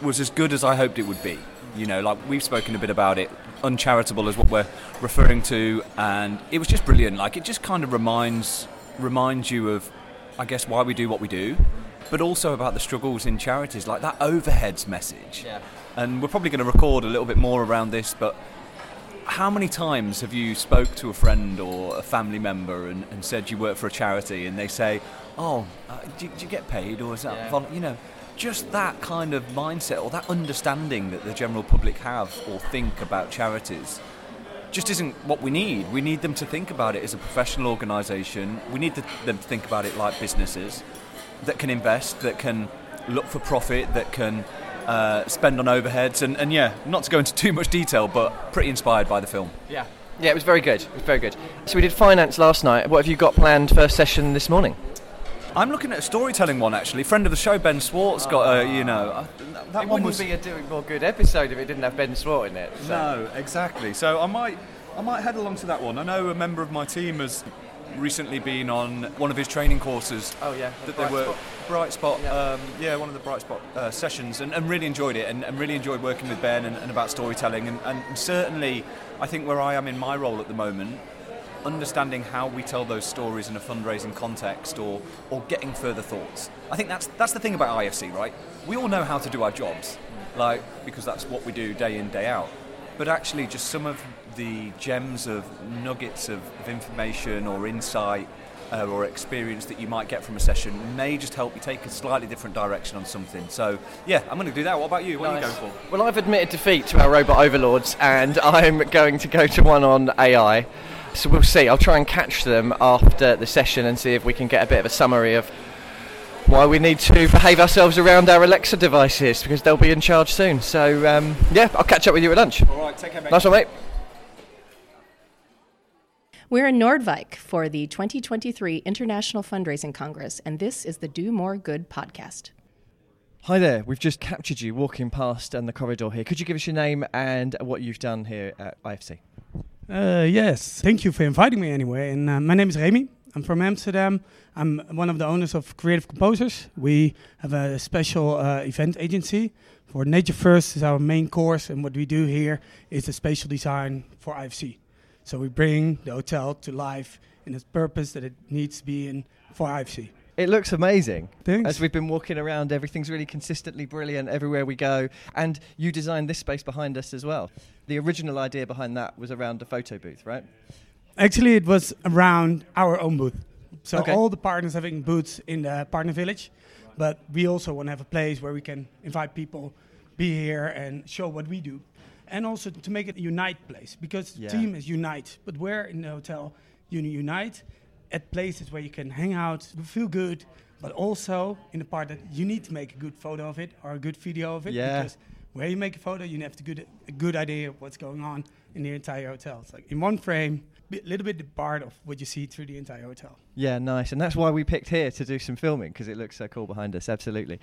was as good as I hoped it would be. You know, like we've spoken a bit about it. Uncharitable is what we're referring to, and it was just brilliant. Like it just kind of reminds reminds you of, I guess, why we do what we do, but also about the struggles in charities, like that overheads message. Yeah. And we're probably going to record a little bit more around this, but how many times have you spoke to a friend or a family member and, and said you work for a charity and they say, oh, uh, do, do you get paid or is that, Yeah. vol-" you know, just that kind of mindset or that understanding that the general public have or think about charities just isn't what we need. We need them to think about it as a professional organisation. We need the, them to think about it like businesses that can invest, that can look for profit, that can uh, spend on overheads. And, and yeah, not to go into [laughs] too much detail, but pretty inspired by the film. Yeah. Yeah, it was very good. It was very good. So we did finance last night. What have you got planned first session this morning? I'm looking at a storytelling one actually. Friend of the show, Ben Swart, got a you know uh, that it one wouldn't was be a doing more good episode if it didn't have Ben Swart in it. so- No, exactly. So I might, I might head along to that one. I know a member of my team has recently been on one of his training courses. Oh, yeah, that they were Spot. Bright spot. Yeah, um, yeah one of the bright spot uh, sessions, and, and really enjoyed it, and, and really enjoyed working with Ben and, and about storytelling, and, and certainly, I think where I am in my role at the moment. Understanding how we tell those stories in a fundraising context, or, or getting further thoughts. I think that's that's the thing about IFC, right? We all know how to do our jobs, like because that's what we do day in day out. But actually, just some of the gems of nuggets of, of information or insight uh, or experience that you might get from a session may just help you take a slightly different direction on something. So, yeah, I'm going to do that. What about you? What are you going for? Well, I've admitted defeat to our robot overlords, and [laughs] I'm going to go to one on AI. So we'll see. I'll try and catch them after the session and see if we can get a bit of a summary of why we need to behave ourselves around our Alexa devices because they'll be in charge soon. So um, yeah, I'll catch up with you at lunch. All right, take care, mate. Nice one, mate. We're in Noordwijk for the 2023 International Fundraising Congress, and this is the Do More Good podcast. Hi there. We've just captured you walking past down the corridor here. Could you give us your name and what you've done here at IFC? Uh, yes, thank you for inviting me anyway. And uh, my name is Remy. I'm from Amsterdam. I'm one of the owners of Creative Composers. We have a special uh, event agency for Nature First is our main course, and what we do here is the spatial design for IFC. So we bring the hotel to life in its purpose that it needs to be in for IFC. It looks amazing. Thanks. As we've been walking around, everything's really consistently brilliant everywhere we go. And you designed this space behind us as well. The original idea behind that was around a photo booth, right? Actually, it was around our own booth. So Okay. all the partners having booths in the partner village, but we also want to have a place where we can invite people be here and show what we do, and also to make it a unite place because Yeah. team is unite. But where in the hotel you unite at places where you can hang out, feel good, but also in the part that you need to make a good photo of it or a good video of it Yeah. because where you make a photo, you have to good a good idea of what's going on in the entire hotel. It's like in one frame, a little bit the part of what you see through the entire hotel. Yeah, nice. And that's why we picked here to do some filming because it looks so cool behind us. Absolutely.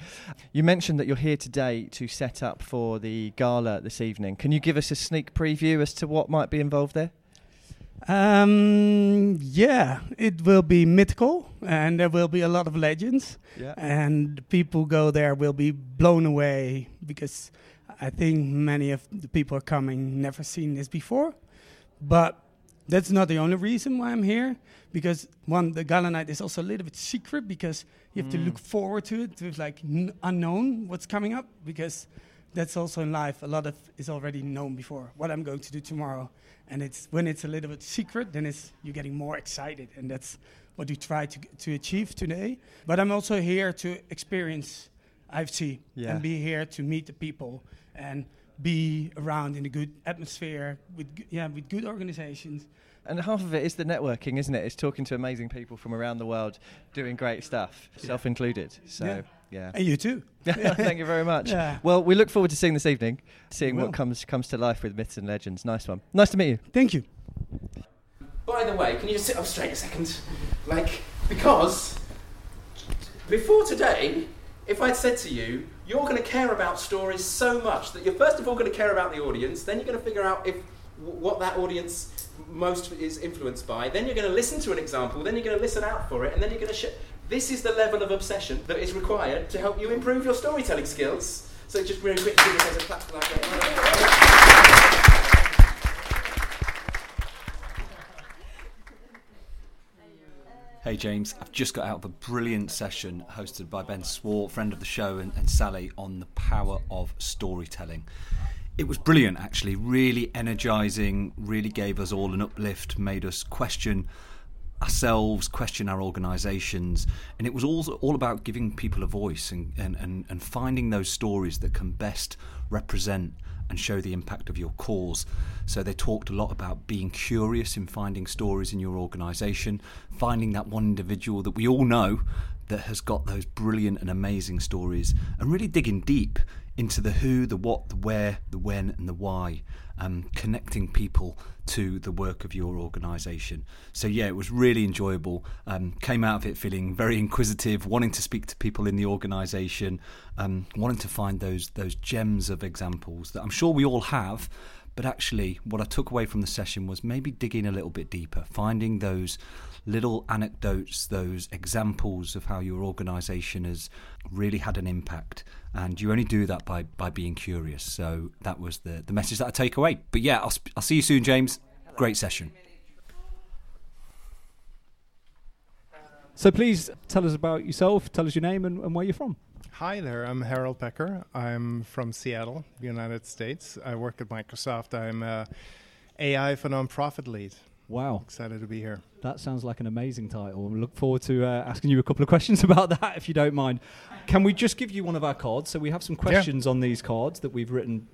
You mentioned that you're here today to set up for the gala this evening. Can you give us a sneak preview as to what might be involved there? Um, yeah, it will be mythical, and there will be a lot of legends. Yeah. And people go there will be blown away because I think many of the people are coming never seen this before. But that's not the only reason why I'm here. Because one, the gala night is also a little bit secret because you have to Mm. look forward to it. It's like n- unknown what's coming up because that's also in life. A lot of is already known before what I'm going to do tomorrow, and it's when it's a little bit secret, then it's you're getting more excited, and that's what we try to to achieve today. But I'm also here to experience IFC Yeah. and be here to meet the people and be around in a good atmosphere with yeah with good organizations. And half of it is the networking, isn't it? It's talking to amazing people from around the world doing great stuff, Yeah. self included. So, Yeah. yeah. And you too. [laughs] Thank you very much. Yeah. Well, we look forward to seeing this evening, seeing We what comes comes to life with myths and legends. Nice one. Nice to meet you. Thank you. By the way, can you just sit up straight a second? Like, because before today, if I'd said to you, you're going to care about stories so much that you're first of all going to care about the audience, then you're going to figure out if what that audience most is influenced by, then you're going to listen to an example, then you're going to listen out for it, and then you're going to. Sh- this is the level of obsession that is required to help you improve your storytelling skills. So just really quick, give yourselves a clap for that. Hey James, I've just got out of a brilliant session hosted by Ben Swart, friend of the show, and, and Sally on the power of storytelling. It was brilliant, actually, really energising, really gave us all an uplift, made us question ourselves, question our organisations, and it was all, all about giving people a voice and, and, and, and finding those stories that can best represent and show the impact of your cause. So they talked a lot about being curious in finding stories in your organisation, finding that one individual that we all know that has got those brilliant and amazing stories, and really digging deep into the who, the what, the where, the when, and the why, um, connecting people to the work of your organisation. So yeah, it was really enjoyable. Um, came out of it feeling very inquisitive, wanting to speak to people in the organisation, um, wanting to find those those gems of examples that I'm sure we all have. But actually, what I took away from the session was maybe digging a little bit deeper, finding those little anecdotes, those examples of how your organisation has really had an impact. And you only do that by, by being curious. So that was the, the message that I take away. But yeah, I'll, sp- I'll see you soon, James. Great session. So please tell us about yourself, tell us your name and, and where you're from. Hi there, I'm Harold Becker. I'm from Seattle, United States. I work at Microsoft. I'm a AI for nonprofit lead. Wow. Excited to be here. That sounds like an amazing title. We look forward to uh, asking you a couple of questions [laughs] about that, if you don't mind. Can we just give you one of our cards? So we have some questions on these cards that we've written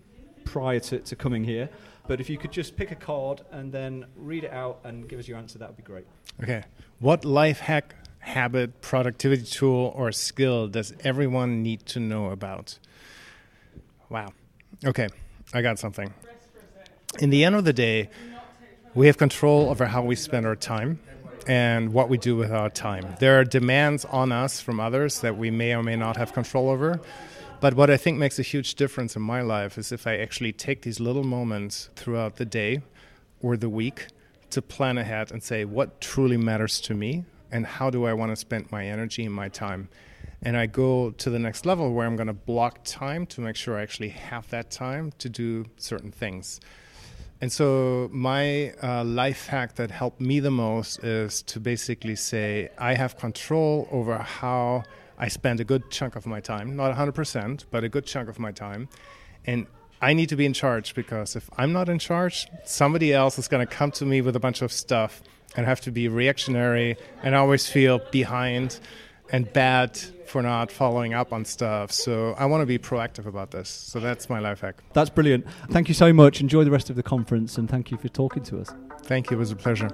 prior to, to coming here. But if you could just pick a card and then read it out and give us your answer, that would be great. Okay. What life hack, habit, productivity tool, or skill does everyone need to know about? Wow. Okay, I got something. In the end of the day, we have control over how we spend our time and what we do with our time. There are demands on us from others that we may or may not have control over. But what I think makes a huge difference in my life is if I actually take these little moments throughout the day or the week to plan ahead and say what truly matters to me and how do I want to spend my energy and my time. And I go to the next level where I'm going to block time to make sure I actually have that time to do certain things. And so, my uh, life hack that helped me the most is to basically say, I have control over how I spend a good chunk of my time, not 100%, but a good chunk of my time. And I need to be in charge because if I'm not in charge, somebody else is going to come to me with a bunch of stuff and have to be reactionary and always feel behind. and bad for not following up on stuff. So I want to be proactive about this. So that's my life hack. That's brilliant. Thank you so much. Enjoy the rest of the conference and thank you for talking to us. Thank you. It was a pleasure.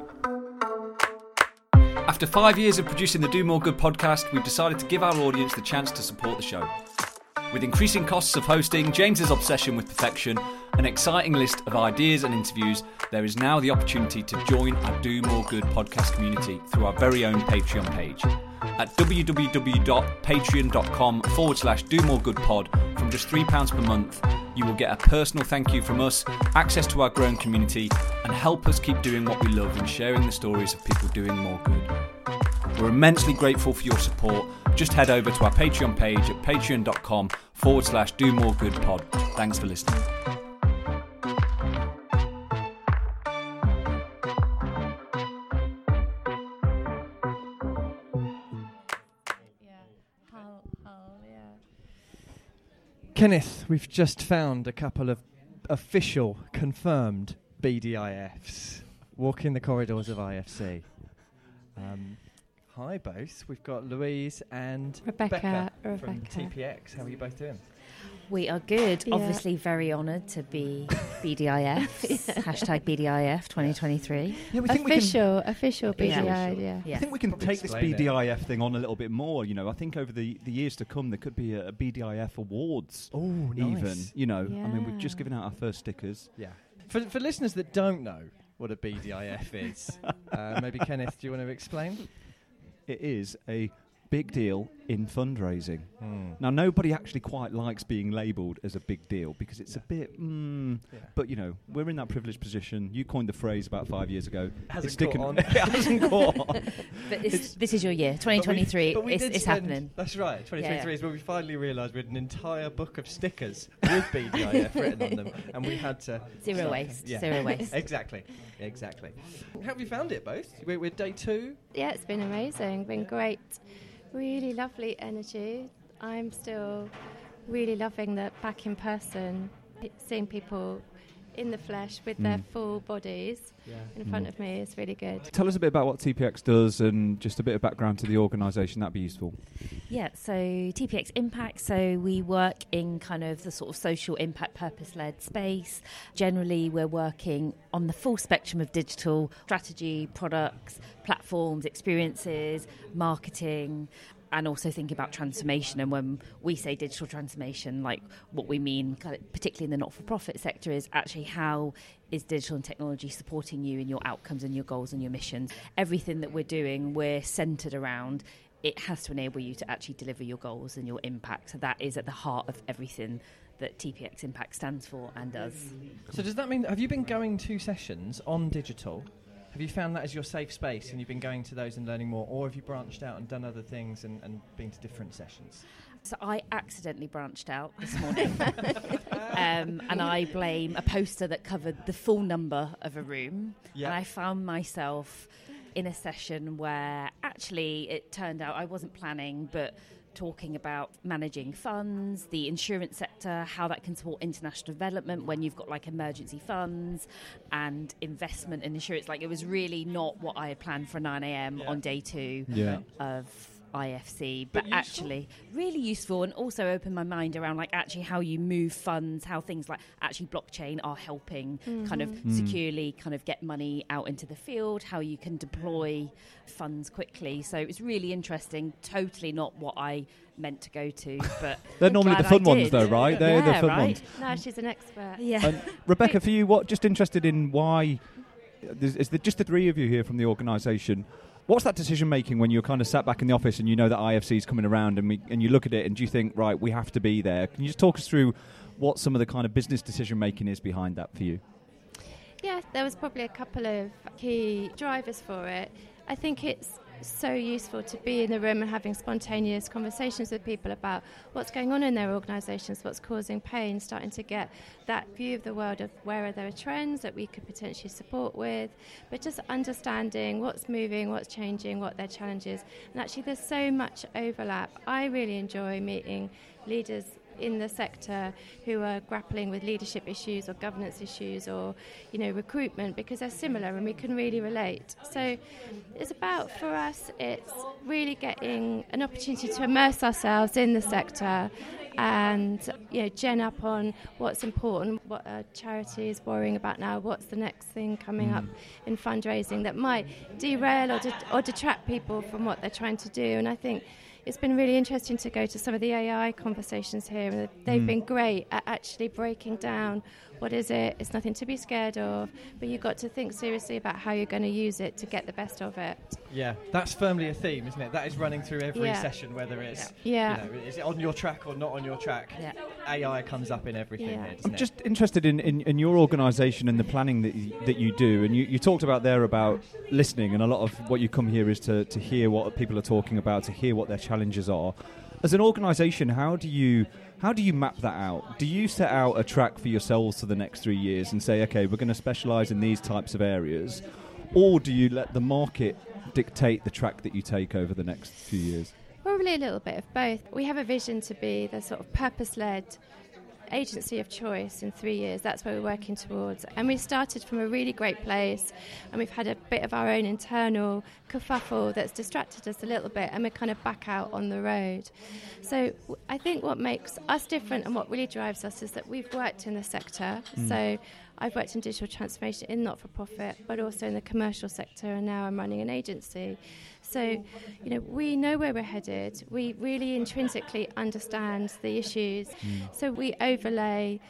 After five years of producing the Do More Good podcast, we've decided to give our audience the chance to support the show. With increasing costs of hosting, James's obsession with perfection, an exciting list of ideas and interviews, there is now the opportunity to join our Do More Good podcast community through our very own Patreon page. At www.patreon.com forward slash do more good pod from just £3 per month, you will get a personal thank you from us, access to our growing community, and help us keep doing what we love and sharing the stories of people doing more good. We're immensely grateful for your support. Just head over to our Patreon page at patreon.com forward slash do more good pod. Thanks for listening. Kenneth, we've just found a couple of official, confirmed BDIFs walking the corridors of IFC. Um, hi, both. We've got Louise and Rebecca, from Rebecca. TPX. How are you both doing? We are good. Yeah. Obviously, very honoured to be BDIF. [laughs] Hashtag BDIF 2023. Yeah, we think we can- official, official Yeah. BDI. Yeah. I think we can take this Explain it. BDIF thing on a little bit more. You know, I think over the, the years to come, there could be a, a BDIF awards. Oh, even. You know, I mean, we've just given out our first stickers. Yeah. For, for listeners that don't know what a BDIF is, uh, maybe Kenneth, do you want to explain? It is a big deal in fundraising. Hmm. Now, nobody actually quite likes being labelled as a big deal because it's a bit. Mm, Yeah. But you know, we're in that privileged position. You coined the phrase about five years ago. Hasn't it's sticking. [laughs] on. it hasn't caught on. [laughs] But this, this is your year, 2023. But we, but we it's it's spend- happening. That's right. 2023 Yeah, yeah. is when we finally realised we had an entire book of stickers with BDIF written on them, and we had to [laughs] Zero start- waste, zero waste. exactly, exactly. How have you found it, both? We're, we're day two. Yeah, it's been amazing, been great. Really lovely energy. I'm still really loving that back in person, seeing people in the flesh with their Mm. full bodies Yeah. in front Mm. of me is really good. Tell us a bit about what TPX does and just a bit of background to the organisation. That'd be useful. Yeah, so TPX Impact, so we work in kind of the sort of social impact purpose led space. Generally, we're working on the full spectrum of digital strategy, products, platforms, experiences, marketing. And also thinking about transformation, and when we say digital transformation, like what we mean, particularly in the not-for-profit sector, is actually how is digital and technology supporting you in your outcomes and your goals and your missions. Everything that we're doing, we're centered around it has to enable you to actually deliver your goals and your impact. So that is at the heart of everything that TPX Impact stands for and does. So does that mean have you been going to sessions on digital? Have you found that as your safe space, and you've been going to those and learning more, or have you branched out and done other things and, and been to different sessions? So I accidentally branched out this morning, [laughs] um, and I blame a poster that covered the full number of a room, Yeah. and I found myself in a session where actually it turned out I wasn't planning, but talking about managing funds, the insurance sector, how that can support international development when you've got like emergency funds and investment and insurance. Like it was really not what I had planned for 9 a.m. on day two Yeah. of IFC, But but, actually really useful and also opened my mind around like actually how you move funds, how things like actually blockchain are helping kind of. Mm. securely kind of get money out into the field, how you can deploy funds quickly. So it was really interesting. Totally not what I meant to go to, [laughs] but They're normally the fun ones, though, right? They're the fun right? ones. No, she's an expert. Yeah. And Rebecca, for you, what? Just interested in why? Is there just the three of you here from the organisation? What's that decision making when you're kind of sat back in the office and you know that IFC is coming around and, we, and you look at it and do you think, right, we have to be there? Can you just talk us through what some of the kind of business decision making is behind that for you? Yeah, there was probably a couple of key drivers for it. I think it's so useful to be in the room and having spontaneous conversations with people about what's going on in their organisations, what's causing pain, starting to get that view of the world of where are there trends that we could potentially support with, but just understanding what's moving, what's changing, what their challenges. And actually, there's so much overlap. I really enjoy meeting leaders in the sector who are grappling with leadership issues or governance issues or, you know, recruitment because they're similar and we can really relate. So it's about, for us, it's really getting an opportunity to immerse ourselves in the sector and you know gen up on what's important, what a charity is worrying about now, what's the next thing coming up mm. in fundraising that might derail or, de- or detract people from what they're trying to do. And I think it's been really interesting to go to some of the AI conversations here. They've Mm. been great at actually breaking down what is it. It's nothing to be scared of, but you've got to think seriously about how you're going to use it to get the best of it. Yeah, that's firmly a theme, isn't it? That is running through every Yeah. session, whether it's Yeah. you know, is it on your track or not on your track. AI comes up in everything. Yeah. Here, I'm it? just interested in, in, in your organisation and the planning that you, that you do. And you, you talked about there about listening, and a lot of what you come here is to, to hear what people are talking about, to hear what their challenges are. As an organisation, how do you how do you map that out? Do you set out a track for yourselves for the next three years and say, okay, we're going to specialise in these types of areas, or do you let the market dictate the track that you take over the next few years? Probably a little bit of both. We have a vision to be the sort of purpose led agency of choice in three years. That's where we're working towards. And we started from a really great place, and we've had a bit of our own internal kerfuffle that's distracted us a little bit, and we're kind of back out on the road. So I think what makes us different and what really drives us is that we've worked in the sector. Mm. So I've worked in digital transformation in not for profit, but also in the commercial sector, and now I'm running an agency. So, you know, we know where we're headed. We really intrinsically understand the issues. Mm. So we overlay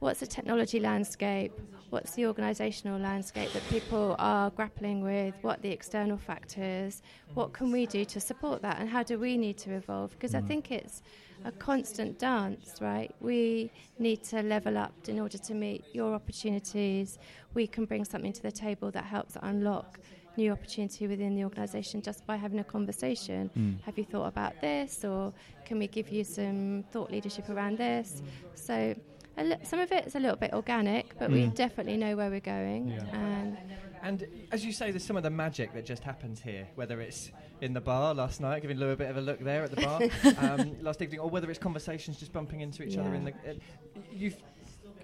what's the technology landscape, what's the organisational landscape that people are grappling with, what the external factors, what can we do to support that, and how do we need to evolve? Because I Mm. think it's a constant dance, right? We need to level up in order to meet your opportunities. We can bring something to the table that helps unlock new opportunity within the organisation just by having a conversation. Mm. Have you thought about this, or can we give you some thought leadership around this? So. A li- some of it is a little bit organic, but we Mm. definitely know where we're going. Yeah. And And as you say, there's some of the magic that just happens here, whether it's in the bar last night, giving Lou a bit of a look there at the bar [laughs] um, last evening, or whether it's conversations just bumping into each other in the. Uh, you've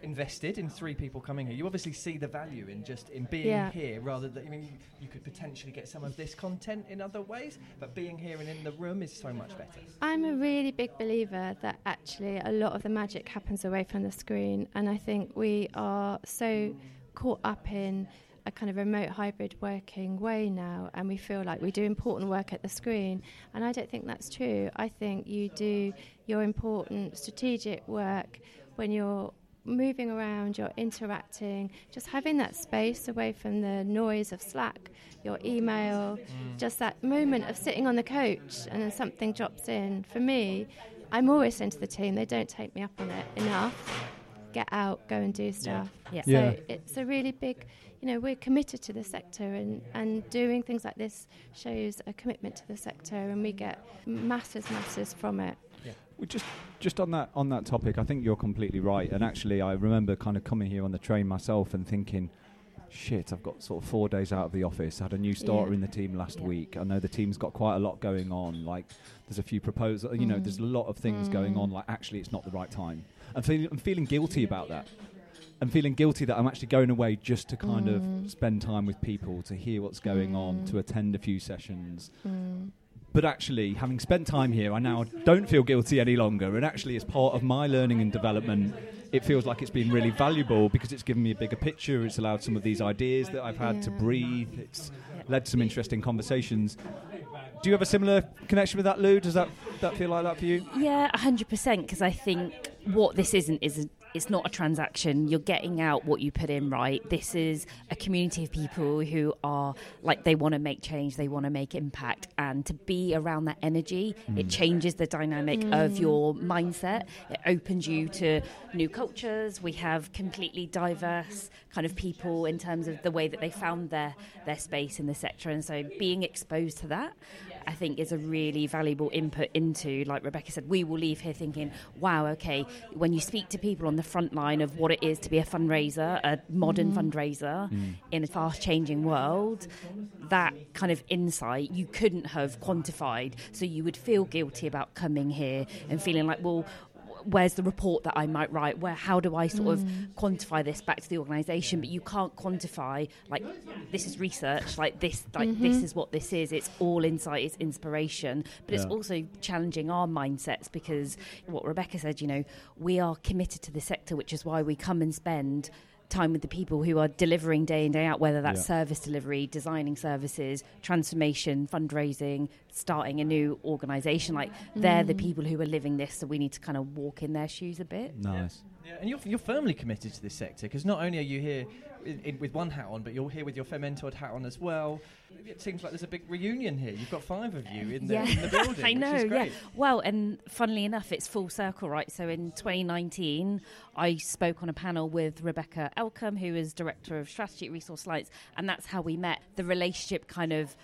invested in three people coming here. You obviously see the value in just in being Yeah. here, rather than I mean, you, you could potentially get some of this content in other ways, but being here and in the room is so much better. I'm a really big believer that actually a lot of the magic happens away from the screen, and I think we are so caught up in a kind of remote hybrid working way now, and we feel like we do important work at the screen. And I don't think that's true. I think you do your important strategic work when you're moving around, you're interacting, just having that space away from the noise of Slack, your email, mm. just that moment of sitting on the coach and then something drops in. For me, I'm always saying to the team, they don't take me up on it enough. Get out, go and do stuff. Yeah. So Yeah. it's a really big, you know, we're committed to the sector and, and doing things like this shows a commitment to the sector and we get masses, masses from it. Just just on that on that topic, I think you're completely right. And actually, I remember kind of coming here on the train myself and thinking, "Shit, I've got sort of four days out of the office. I had a new starter Yeah. in the team last week. I know the team's got quite a lot going on. Like, there's a few proposals. You know, Mm. there's a lot of things going Mm. on. Like, actually, it's not the right time. I'm feeling I'm feeling guilty about that. I'm feeling guilty that I'm actually going away just to kind Mm. of spend time with people, to hear what's going on, Mm. to attend a few sessions. But actually, having spent time here, I now don't feel guilty any longer. And actually, as part of my learning and development, it feels like it's been really valuable because it's given me a bigger picture. It's allowed some of these ideas that I've had to breathe. It's led to some interesting conversations. Do you have a similar connection with that, Lou? Does that, that feel like that for you? Yeah, hundred percent. Because I think what this isn't is a, it's not a transaction. You're getting out what you put in. Right. This is a community of people who are like they want to make change. They want to make impact, and to be around that energy, it Mm. changes the dynamic of Mm. your mindset. It opens you to new cultures. We have completely diverse kind of people in terms of the way that they found their their space in the sector, and so being exposed to that, I think, is a really valuable input into. Like Rebecca said, we will leave here thinking, "Wow, okay." When you speak to people on the front line of what it is to be a fundraiser, a modern Mhm. fundraiser Mm. in a fast changing world, that kind of insight you couldn't have quantified. So you would feel guilty about coming here and feeling like, well, where's the report that I might write? Where how do I sort Mm. of quantify this back to the organisation? But you can't quantify like this is research, like this, like this Mhm. is what this is. It's all insight, it's inspiration, but it's also challenging our mindsets because what Rebecca said, you know, we are committed to the sector, which is why we come and spend time with the people who are delivering day in day out whether that's Yeah. service delivery designing services transformation fundraising starting a new organization like they're the Mm. people who are living this so we need to kind of walk in their shoes a bit Nice. Yeah, and you're, you're firmly committed to this sector because not only are you here in, in, with one hat on, but you're here with your Fementored hat on as well. It seems like there's a big reunion here. You've got five of you in the, in the building. [laughs] I know. Yeah. Well, and funnily enough, it's full circle, right? So in 2019, I spoke on a panel with Rebecca Elcom, who is director of strategy at Resource Alliance, and that's how we met. The relationship kind of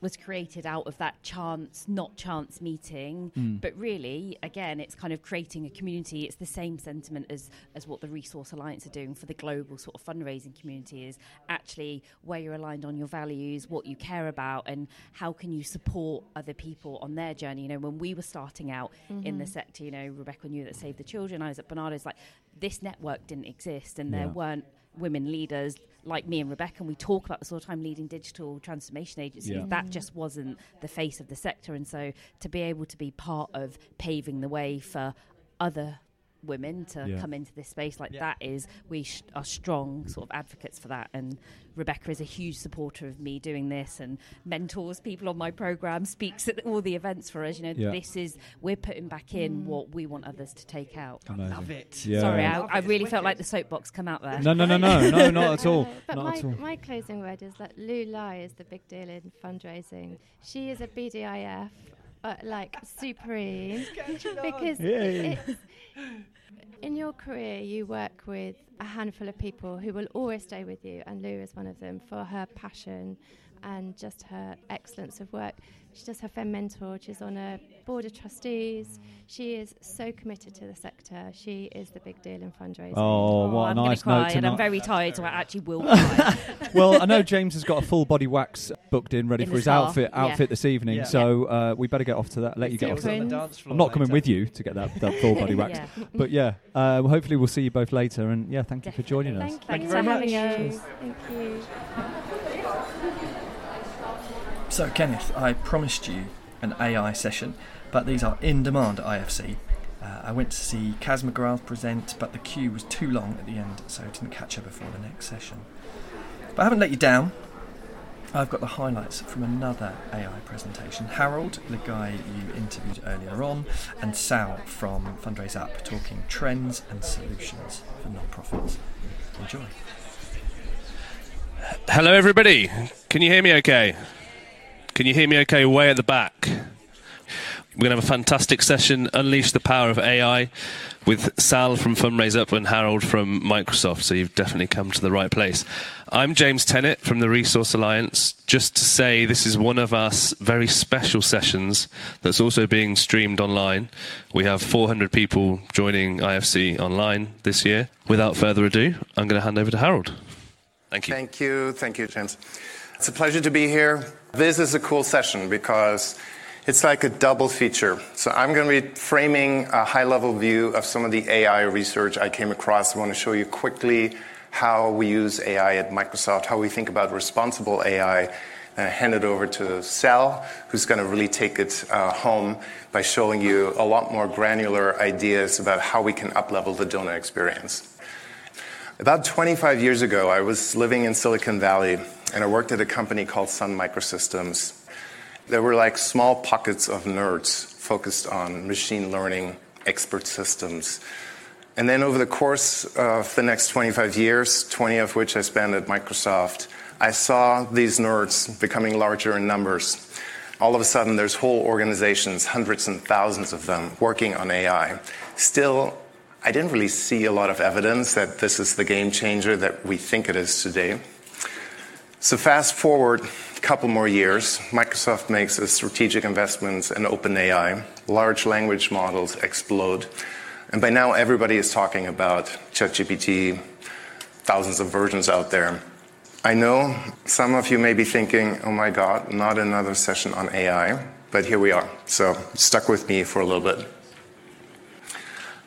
was created out of that chance, not chance meeting. Mm. But really, again, it's kind of creating a community. It's the same sentiment as, as what the Resource Alliance are doing for the global sort of fundraising community is actually where you're aligned on your values, what you care about, and how can you support other people on their journey. You know, when we were starting out in the Mhm. sector, you know, Rebecca knew that Save the Children. I was at Barnardo's, like, this network didn't exist, and there weren't women leaders like me and Rebecca, and we talk about this all the time, leading digital transformation agencies. Yeah. That mm. just wasn't the face of the sector, and so to be able to be part of paving the way for other women to Yeah. come into this space like that is we sh- are strong sort of advocates for that and rebecca is a huge supporter of me doing this and mentors people on my program speaks at all the events for us you know Yeah. this is we're putting back in what we want others to take out Amazing. love it Yeah. sorry Love I, I really felt like the soapbox come out there No, no, no, no, no, not at all. [laughs] But Not my, at all. my closing word is that Lou Lai is the big deal in fundraising. She is a BDIF, uh, like supreme, [laughs] because Yay. it- it's, in your career you work with a handful of people who will always stay with you, and Lou is one of them for her passion and just her excellence of work. She does her Fem Mentor. She's on a board of trustees. She is so committed to the sector. She is the big deal in fundraising. Oh, what a I'm gonna nice cry, note to and I'm very tired so I actually will [laughs] cry [laughs] well, I know James has got a full body wax booked in, ready In for his car, outfit yeah. outfit this evening. Yeah. So uh, we better get off to that. Let you get off. To that. On the dance floor I'm not coming later. with you to get that, that full body [laughs] wax, Yeah. but yeah, uh, well, hopefully we'll see you both later. And yeah, thank you for joining us. Thank, Thank you you very much. us. Thank you. So, Kenneth, I promised you an AI session, but these are in demand at IFC. Uh, I went to see Kaz McGrath present, but the queue was too long at the end, so I didn't catch her before the next session. But I haven't let you down. I've got the highlights from another AI presentation. Harold, the guy you interviewed earlier on, and Sal from Fundraise Up talking trends and solutions for non-profits. Enjoy. Hello, everybody. Can you hear me okay? Can you hear me okay way at the back? We're going to have a fantastic session, Unleash the Power of AI, with Sal from Fundraise Up and Harold from Microsoft. So you've definitely come to the right place. I'm James Tennant from the Resource Alliance. Just to say, this is one of our very special sessions that's also being streamed online. We have 400 people joining IFC online this year. Without further ado, I'm going to hand over to Harold. Thank you. Thank you. Thank you, James. It's a pleasure to be here. This is a cool session because it's like a double feature. So I'm going to be framing a high level view of some of the AI research I came across. I want to show you quickly how we use AI at Microsoft, how we think about responsible AI. And hand it over to Sal, who's going to really take it uh, home by showing you a lot more granular ideas about how we can uplevel the donor experience. About 25 years ago, I was living in Silicon Valley and I worked at a company called Sun Microsystems. There were like small pockets of nerds focused on machine learning expert systems. And then over the course of the next 25 years, 20 of which I spent at Microsoft, I saw these nerds becoming larger in numbers. All of a sudden, there's whole organizations, hundreds and thousands of them, working on AI. Still, I didn't really see a lot of evidence that this is the game changer that we think it is today. So, fast forward a couple more years, Microsoft makes a strategic investments in OpenAI. Large language models explode. And by now, everybody is talking about ChatGPT, thousands of versions out there. I know some of you may be thinking, oh my God, not another session on AI, but here we are. So, stuck with me for a little bit.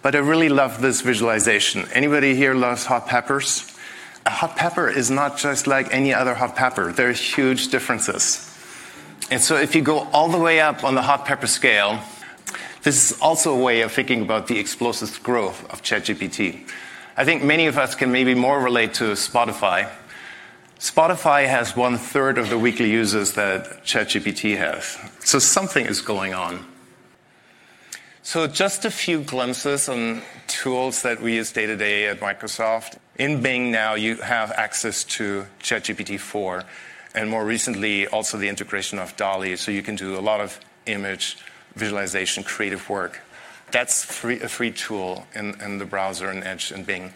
But I really love this visualization. Anybody here loves hot peppers? A hot pepper is not just like any other hot pepper. There are huge differences. And so if you go all the way up on the hot pepper scale, this is also a way of thinking about the explosive growth of ChatGPT. I think many of us can maybe more relate to Spotify. Spotify has one third of the weekly users that ChatGPT has. So something is going on. So, just a few glimpses on tools that we use day to day at Microsoft. In Bing now, you have access to ChatGPT 4, and more recently, also the integration of DALL-E, so you can do a lot of image visualization, creative work. That's free, a free tool in, in the browser and Edge and Bing.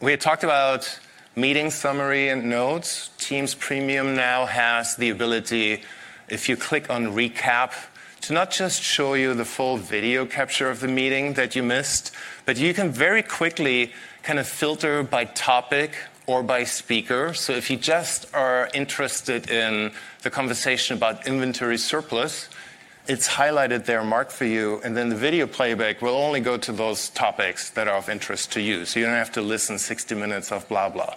We had talked about meeting summary and notes. Teams Premium now has the ability, if you click on recap, to not just show you the full video capture of the meeting that you missed, but you can very quickly kind of filter by topic or by speaker. So if you just are interested in the conversation about inventory surplus, it's highlighted there, marked for you, and then the video playback will only go to those topics that are of interest to you. So you don't have to listen 60 minutes of blah, blah.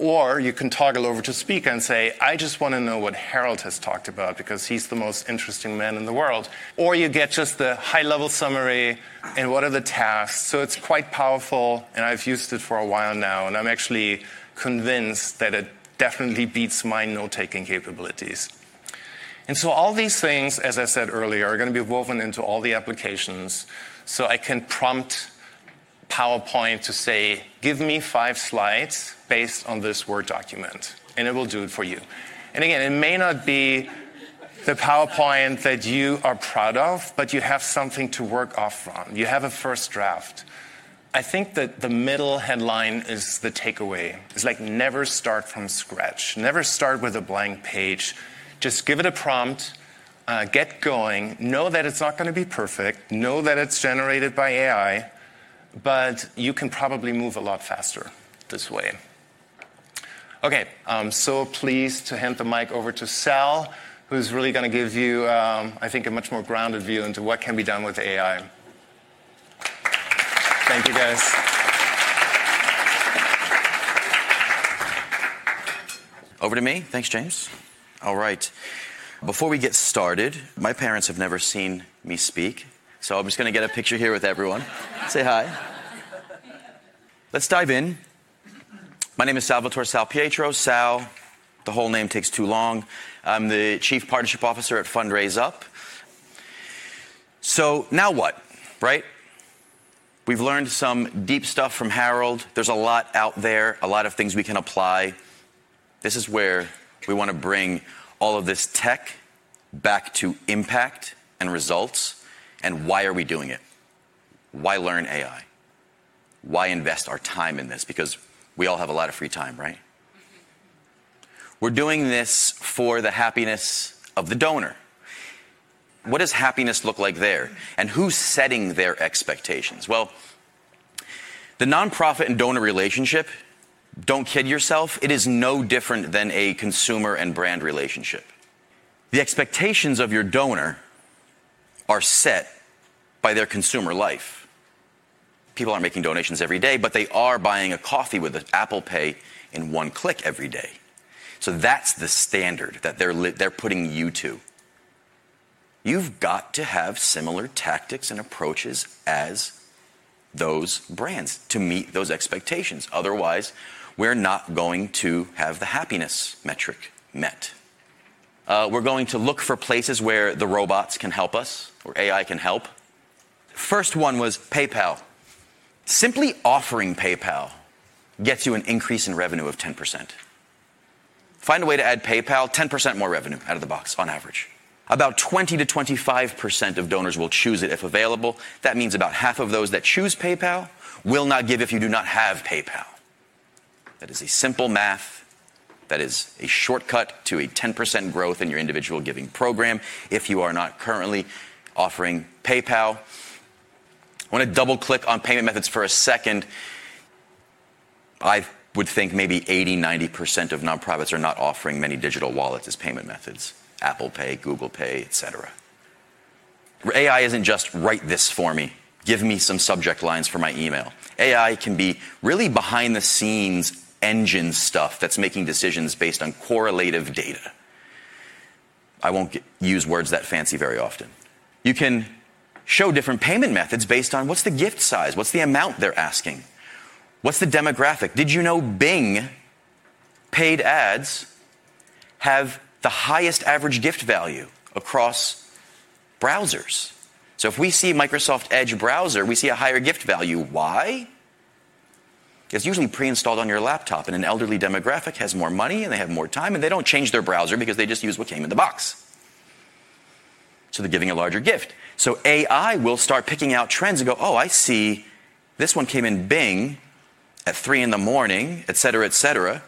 Or you can toggle over to speaker and say, I just want to know what Harold has talked about because he's the most interesting man in the world. Or you get just the high level summary and what are the tasks. So it's quite powerful, and I've used it for a while now, and I'm actually convinced that it definitely beats my note taking capabilities. And so all these things, as I said earlier, are going to be woven into all the applications. So I can prompt PowerPoint to say, give me five slides based on this Word document, and it will do it for you. And again, it may not be the PowerPoint that you are proud of, but you have something to work off from. You have a first draft. I think that the middle headline is the takeaway. It's like never start from scratch. Never start with a blank page. Just give it a prompt, uh, get going, know that it's not going to be perfect, know that it's generated by AI, but you can probably move a lot faster this way. Okay, I'm so pleased to hand the mic over to Sal, who's really going to give you, um, I think, a much more grounded view into what can be done with AI. Thank you, guys. Over to me. Thanks, James. All right. Before we get started, my parents have never seen me speak, so I'm just going to get a picture here with everyone. Say hi. Let's dive in. My name is Salvatore Salpietro. Sal, the whole name takes too long. I'm the Chief Partnership Officer at Fundraise Up. So now what, right? We've learned some deep stuff from Harold. There's a lot out there, a lot of things we can apply. This is where we want to bring all of this tech back to impact and results. And why are we doing it? Why learn AI? Why invest our time in this? Because we all have a lot of free time, right? We're doing this for the happiness of the donor. What does happiness look like there? And who's setting their expectations? Well, the nonprofit and donor relationship, don't kid yourself, it is no different than a consumer and brand relationship. The expectations of your donor are set by their consumer life people aren't making donations every day, but they are buying a coffee with Apple Pay in one click every day. So that's the standard that they're, li- they're putting you to. You've got to have similar tactics and approaches as those brands to meet those expectations. Otherwise, we're not going to have the happiness metric met. Uh, we're going to look for places where the robots can help us, or AI can help. First one was PayPal. Simply offering PayPal gets you an increase in revenue of 10%. Find a way to add PayPal, 10% more revenue out of the box on average. About 20 to 25% of donors will choose it if available. That means about half of those that choose PayPal will not give if you do not have PayPal. That is a simple math. That is a shortcut to a 10% growth in your individual giving program if you are not currently offering PayPal. I want to double click on payment methods for a second. I would think maybe 80, 90% of nonprofits are not offering many digital wallets as payment methods Apple Pay, Google Pay, etc. AI isn't just write this for me. Give me some subject lines for my email. AI can be really behind the scenes engine stuff that's making decisions based on correlative data. I won't use words that fancy very often. You can show different payment methods based on what's the gift size, what's the amount they're asking, what's the demographic. Did you know Bing paid ads have the highest average gift value across browsers? So if we see Microsoft Edge browser, we see a higher gift value. Why? It's usually pre installed on your laptop, and an elderly demographic has more money and they have more time, and they don't change their browser because they just use what came in the box. So they're giving a larger gift. So AI will start picking out trends and go, oh, I see this one came in Bing at three in the morning, et cetera, et cetera,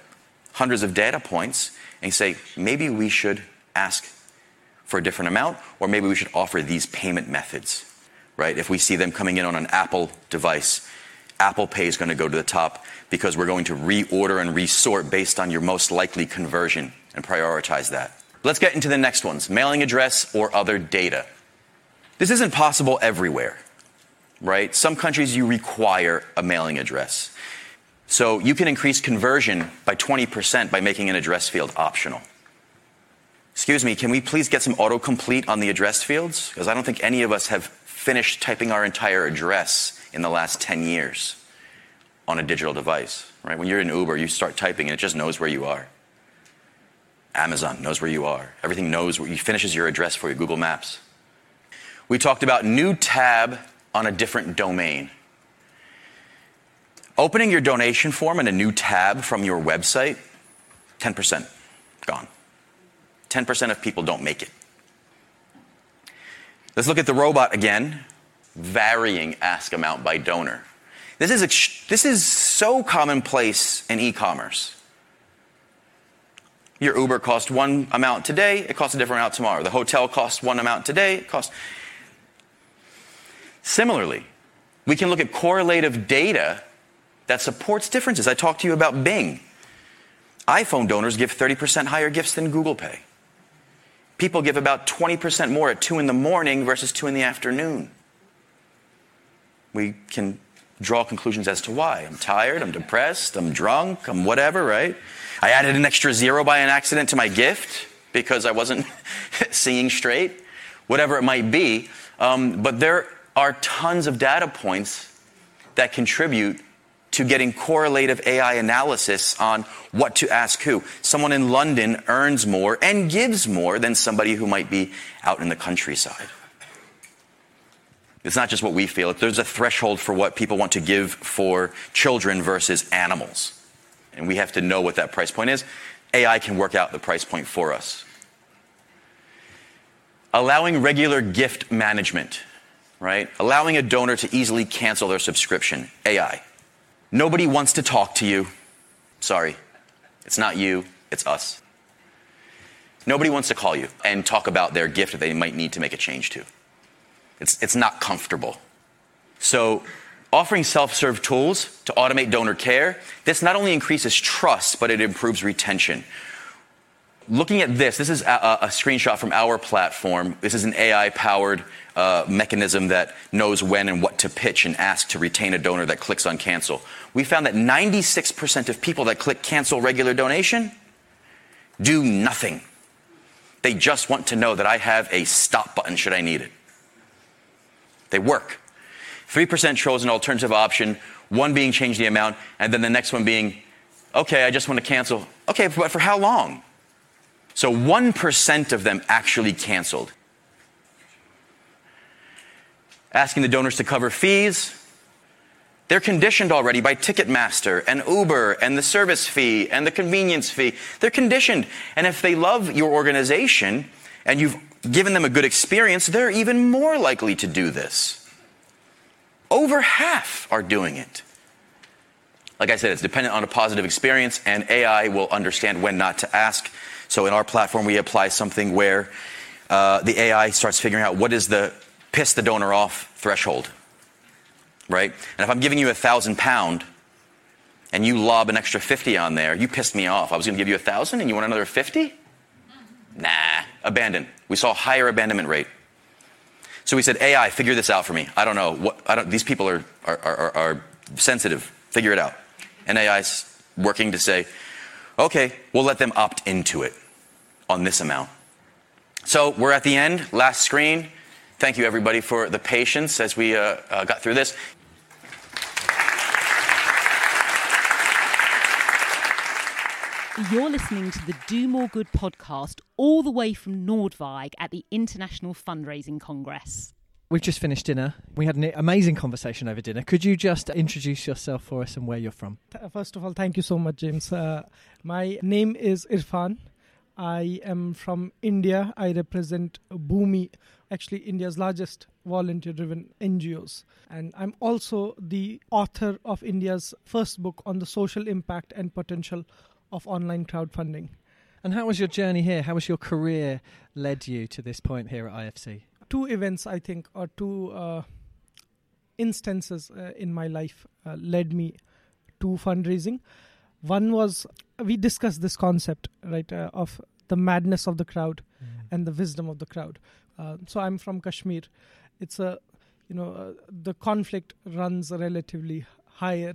hundreds of data points, and you say, maybe we should ask for a different amount, or maybe we should offer these payment methods, right? If we see them coming in on an Apple device, Apple Pay is going to go to the top because we're going to reorder and resort based on your most likely conversion and prioritize that. Let's get into the next ones mailing address or other data. This isn't possible everywhere, right? Some countries you require a mailing address. So you can increase conversion by 20% by making an address field optional. Excuse me, can we please get some autocomplete on the address fields? Because I don't think any of us have finished typing our entire address in the last 10 years on a digital device, right? When you're in Uber, you start typing and it just knows where you are. Amazon knows where you are. Everything knows where you finishes your address for you, Google Maps. We talked about new tab on a different domain. Opening your donation form in a new tab from your website, 10% gone. 10% of people don't make it. Let's look at the robot again varying ask amount by donor. This is, ex- this is so commonplace in e commerce. Your Uber cost one amount today, it costs a different amount tomorrow. The hotel costs one amount today, it costs. Similarly, we can look at correlative data that supports differences. I talked to you about Bing. iPhone donors give 30% higher gifts than Google Pay. People give about 20% more at 2 in the morning versus 2 in the afternoon we can draw conclusions as to why. I'm tired, I'm depressed, I'm drunk, I'm whatever, right? I added an extra zero by an accident to my gift because I wasn't [laughs] seeing straight, whatever it might be. Um, but there are tons of data points that contribute to getting correlative AI analysis on what to ask who. Someone in London earns more and gives more than somebody who might be out in the countryside. It's not just what we feel. There's a threshold for what people want to give for children versus animals. And we have to know what that price point is. AI can work out the price point for us. Allowing regular gift management, right? Allowing a donor to easily cancel their subscription. AI. Nobody wants to talk to you. Sorry. It's not you, it's us. Nobody wants to call you and talk about their gift that they might need to make a change to. It's, it's not comfortable. So, offering self serve tools to automate donor care, this not only increases trust, but it improves retention. Looking at this, this is a, screenshot from our platform. This is an AI powered uh, mechanism that knows when and what to pitch and ask to retain a donor that clicks on cancel. We found that 96% of people that click cancel regular donation do nothing. They just want to know that I have a stop button should I need it. They work. 3% chose an alternative option, one being change the amount, and then the next one being, okay, I just want to cancel. Okay, but for how long? So 1% of them actually canceled. Asking the donors to cover fees. They're conditioned already by Ticketmaster and Uber and the service fee and the convenience fee. They're conditioned. And if they love your organization and you've given them a good experience, they're even more likely to do this. Over half are doing it. Like I said, it's dependent on a positive experience, and AI will understand when not to ask. So in our platform, we apply something where uh, the AI starts figuring out what is the piss the donor off threshold, right? And if I'm giving you a thousand pound and you lob an extra 50 on there, you pissed me off. I was going to give you a thousand and you want another 50? Nah, abandon. We saw higher abandonment rate. So we said, AI, figure this out for me. I don't know what. I don't. These people are are, are, are sensitive. Figure it out. And AI's working to say, okay, we'll let them opt into it on this amount. So we're at the end. Last screen. Thank you everybody for the patience as we uh, uh, got through this. You're listening to the Do More Good podcast all the way from Noordwijk at the International Fundraising Congress. We've just finished dinner. We had an amazing conversation over dinner. Could you just introduce yourself for us and where you're from? First of all, thank you so much, James. Uh, my name is Irfan. I am from India. I represent Bhumi, actually India's largest volunteer-driven NGOs, and I'm also the author of India's first book on the social impact and potential of online crowdfunding. And how was your journey here? How was your career led you to this point here at IFC? Two events, I think, or two uh, instances uh, in my life uh, led me to fundraising. One was we discussed this concept, right, uh, of the madness of the crowd and the wisdom of the crowd. Uh, so I'm from Kashmir. It's a, you know, uh, the conflict runs relatively higher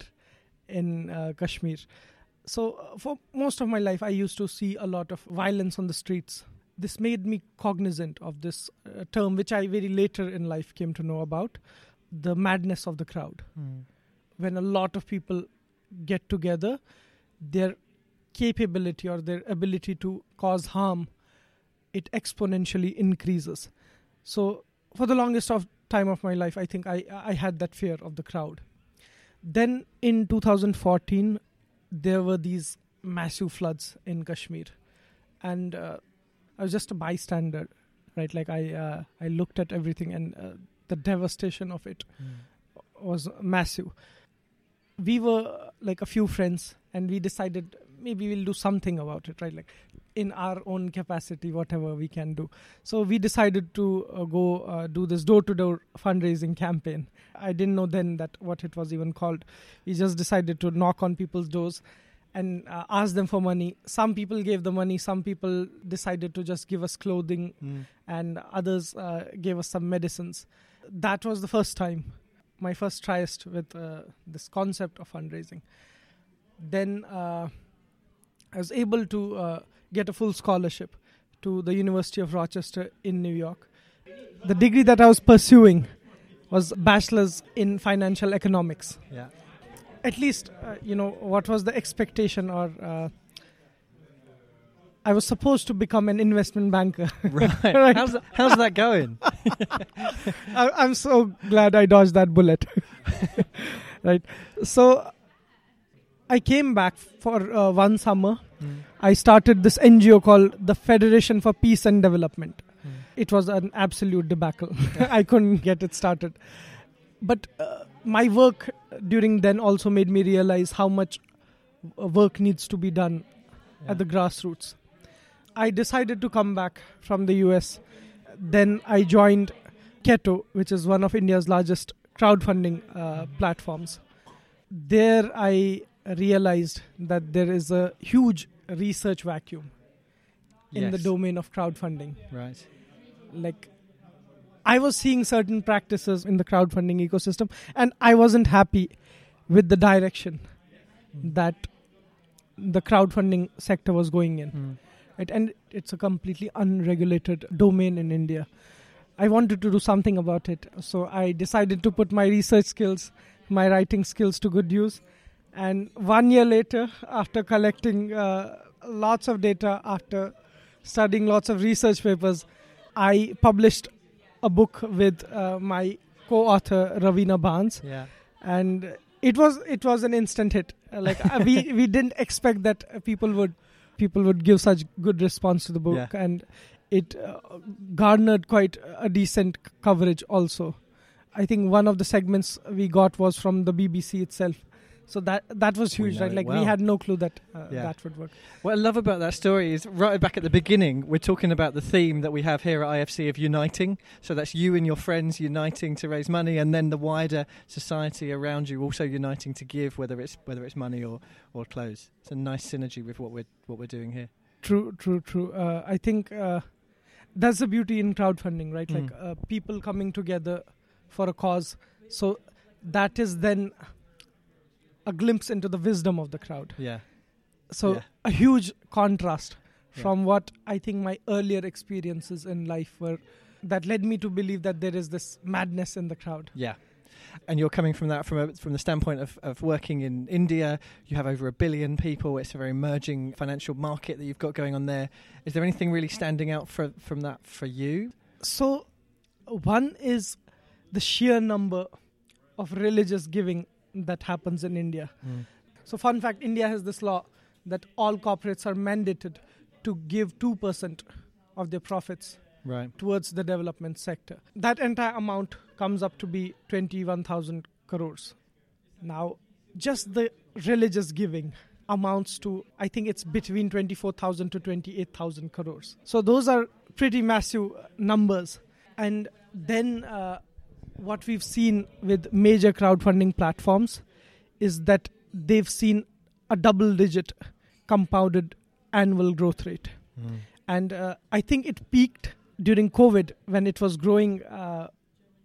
in uh, Kashmir. So uh, for most of my life, I used to see a lot of violence on the streets. This made me cognizant of this uh, term, which I very later in life came to know about, the madness of the crowd. Mm. When a lot of people get together, their capability or their ability to cause harm, it exponentially increases. So for the longest of time of my life, I think I I had that fear of the crowd. Then in 2014, there were these massive floods in Kashmir, and uh, I was just a bystander, right? Like I uh, I looked at everything, and uh, the devastation of it was massive. We were like a few friends, and we decided maybe we'll do something about it, right? Like in our own capacity, whatever we can do. So we decided to uh, go uh, do this door-to-door fundraising campaign. I didn't know then that what it was even called. We just decided to knock on people's doors and uh, ask them for money. Some people gave the money. Some people decided to just give us clothing, Mm. and others uh, gave us some medicines. That was the first time, my first tryst with uh, this concept of fundraising. Then uh, I was able to uh, get a full scholarship to the University of Rochester in New York. The degree that I was pursuing was bachelor's in financial economics. Yeah. At least, uh, you know, what was the expectation or uh, I was supposed to become an investment banker. [laughs] [laughs] Right. How's that- how's that going? [laughs] I, I'm so glad I dodged that bullet. right. So I came back for uh, one summer. Mm. I started this NGO called the Federation for Peace and Development. It was an absolute debacle. [laughs] I couldn't get it started. But uh, my work during then also made me realize how much uh, work needs to be done at the grassroots. I decided to come back from the US. Then I joined Ketto, which is one of India's largest crowdfunding uh, platforms. There I realized that there is a huge research vacuum in the domain of crowdfunding. Right. Like, I was seeing certain practices in the crowdfunding ecosystem, and I wasn't happy with the direction that the crowdfunding sector was going in. Mm. Right? And it's a completely unregulated domain in India. I wanted to do something about it, so I decided to put my research skills, my writing skills to good use. And one year later, after collecting uh, lots of data, after studying lots of research papers, I published a book with uh, my co-author Ravina Barnes, Yeah. and it was it was an instant hit. Uh, Like uh, we [laughs] we didn't expect that people would people would give such good response to the book, Yeah. and it uh, garnered quite a decent c- coverage. Also, I think one of the segments we got was from the BBC itself. So that that was huge, right? it Like we had no clue that uh, Yeah. that would work. What I love about that story is right back at the beginning, we're talking about the theme that we have here at IFC of uniting. So that's you and your friends uniting to raise money, and then the wider society around you also uniting to give, whether it's whether it's money or, or clothes. It's a nice synergy with what we're what we're doing here. True, true, true. Uh, I think uh, that's the beauty in crowdfunding, right? Mm. Like uh, people coming together for a cause. So that is then a glimpse into the wisdom of the crowd. Yeah. So Yeah. a huge contrast Yeah. from what I think my earlier experiences in life were that led me to believe that there is this madness in the crowd. Yeah. And you're coming from that from a, from the standpoint of, of working in India. You have over a billion people. It's a very emerging financial market that you've got going on there. Is there anything really standing out for, from that for you? So, one is the sheer number of religious giving that happens in India. Mm. So, fun fact India has this law that all corporates are mandated to give 2% of their profits Right. towards the development sector. That entire amount comes up to be 21,000 crores. Now, just the religious giving amounts to, I think it's between 24,000 to 28,000 crores. So, those are pretty massive numbers. And then, uh, what we've seen with major crowdfunding platforms is that they've seen a double digit compounded annual growth rate. Mm. And uh, I think it peaked during COVID when it was growing uh,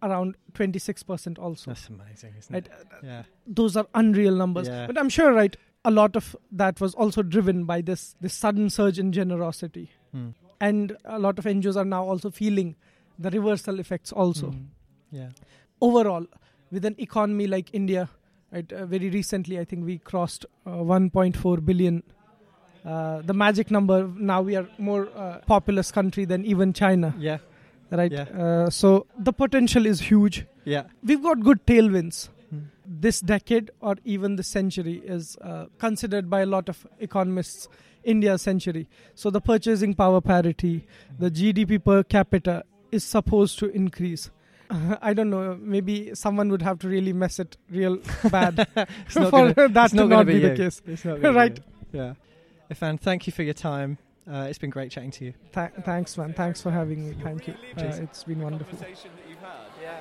around 26% also. That's amazing, isn't Right? it? Yeah. Those are unreal numbers. Yeah. But I'm sure, right, a lot of that was also driven by this, this sudden surge in generosity. Hmm. And a lot of NGOs are now also feeling the reversal effects also. Mm. Yeah. Overall, with an economy like India, right, uh, very recently I think we crossed uh, 1.4 billion. Uh, the magic number now we are more uh, populous country than even China. Yeah. Right. Yeah. Uh, so the potential is huge. Yeah. We've got good tailwinds. Hmm. This decade or even the century is uh, considered by a lot of economists India's century. So the purchasing power parity, the GDP per capita is supposed to increase. Uh, [laughs] I don't know. Maybe someone would have to really mess it real [laughs] bad It's not [laughs] for gonna- that it's to not not, be, be the case. It's not gonna be right? you. Yeah. Irfan, thank you for your time. Uh, it's been great chatting to you. Tha- thanks, man. Thanks for having me. Thank you. Uh, it's been wonderful. Yeah.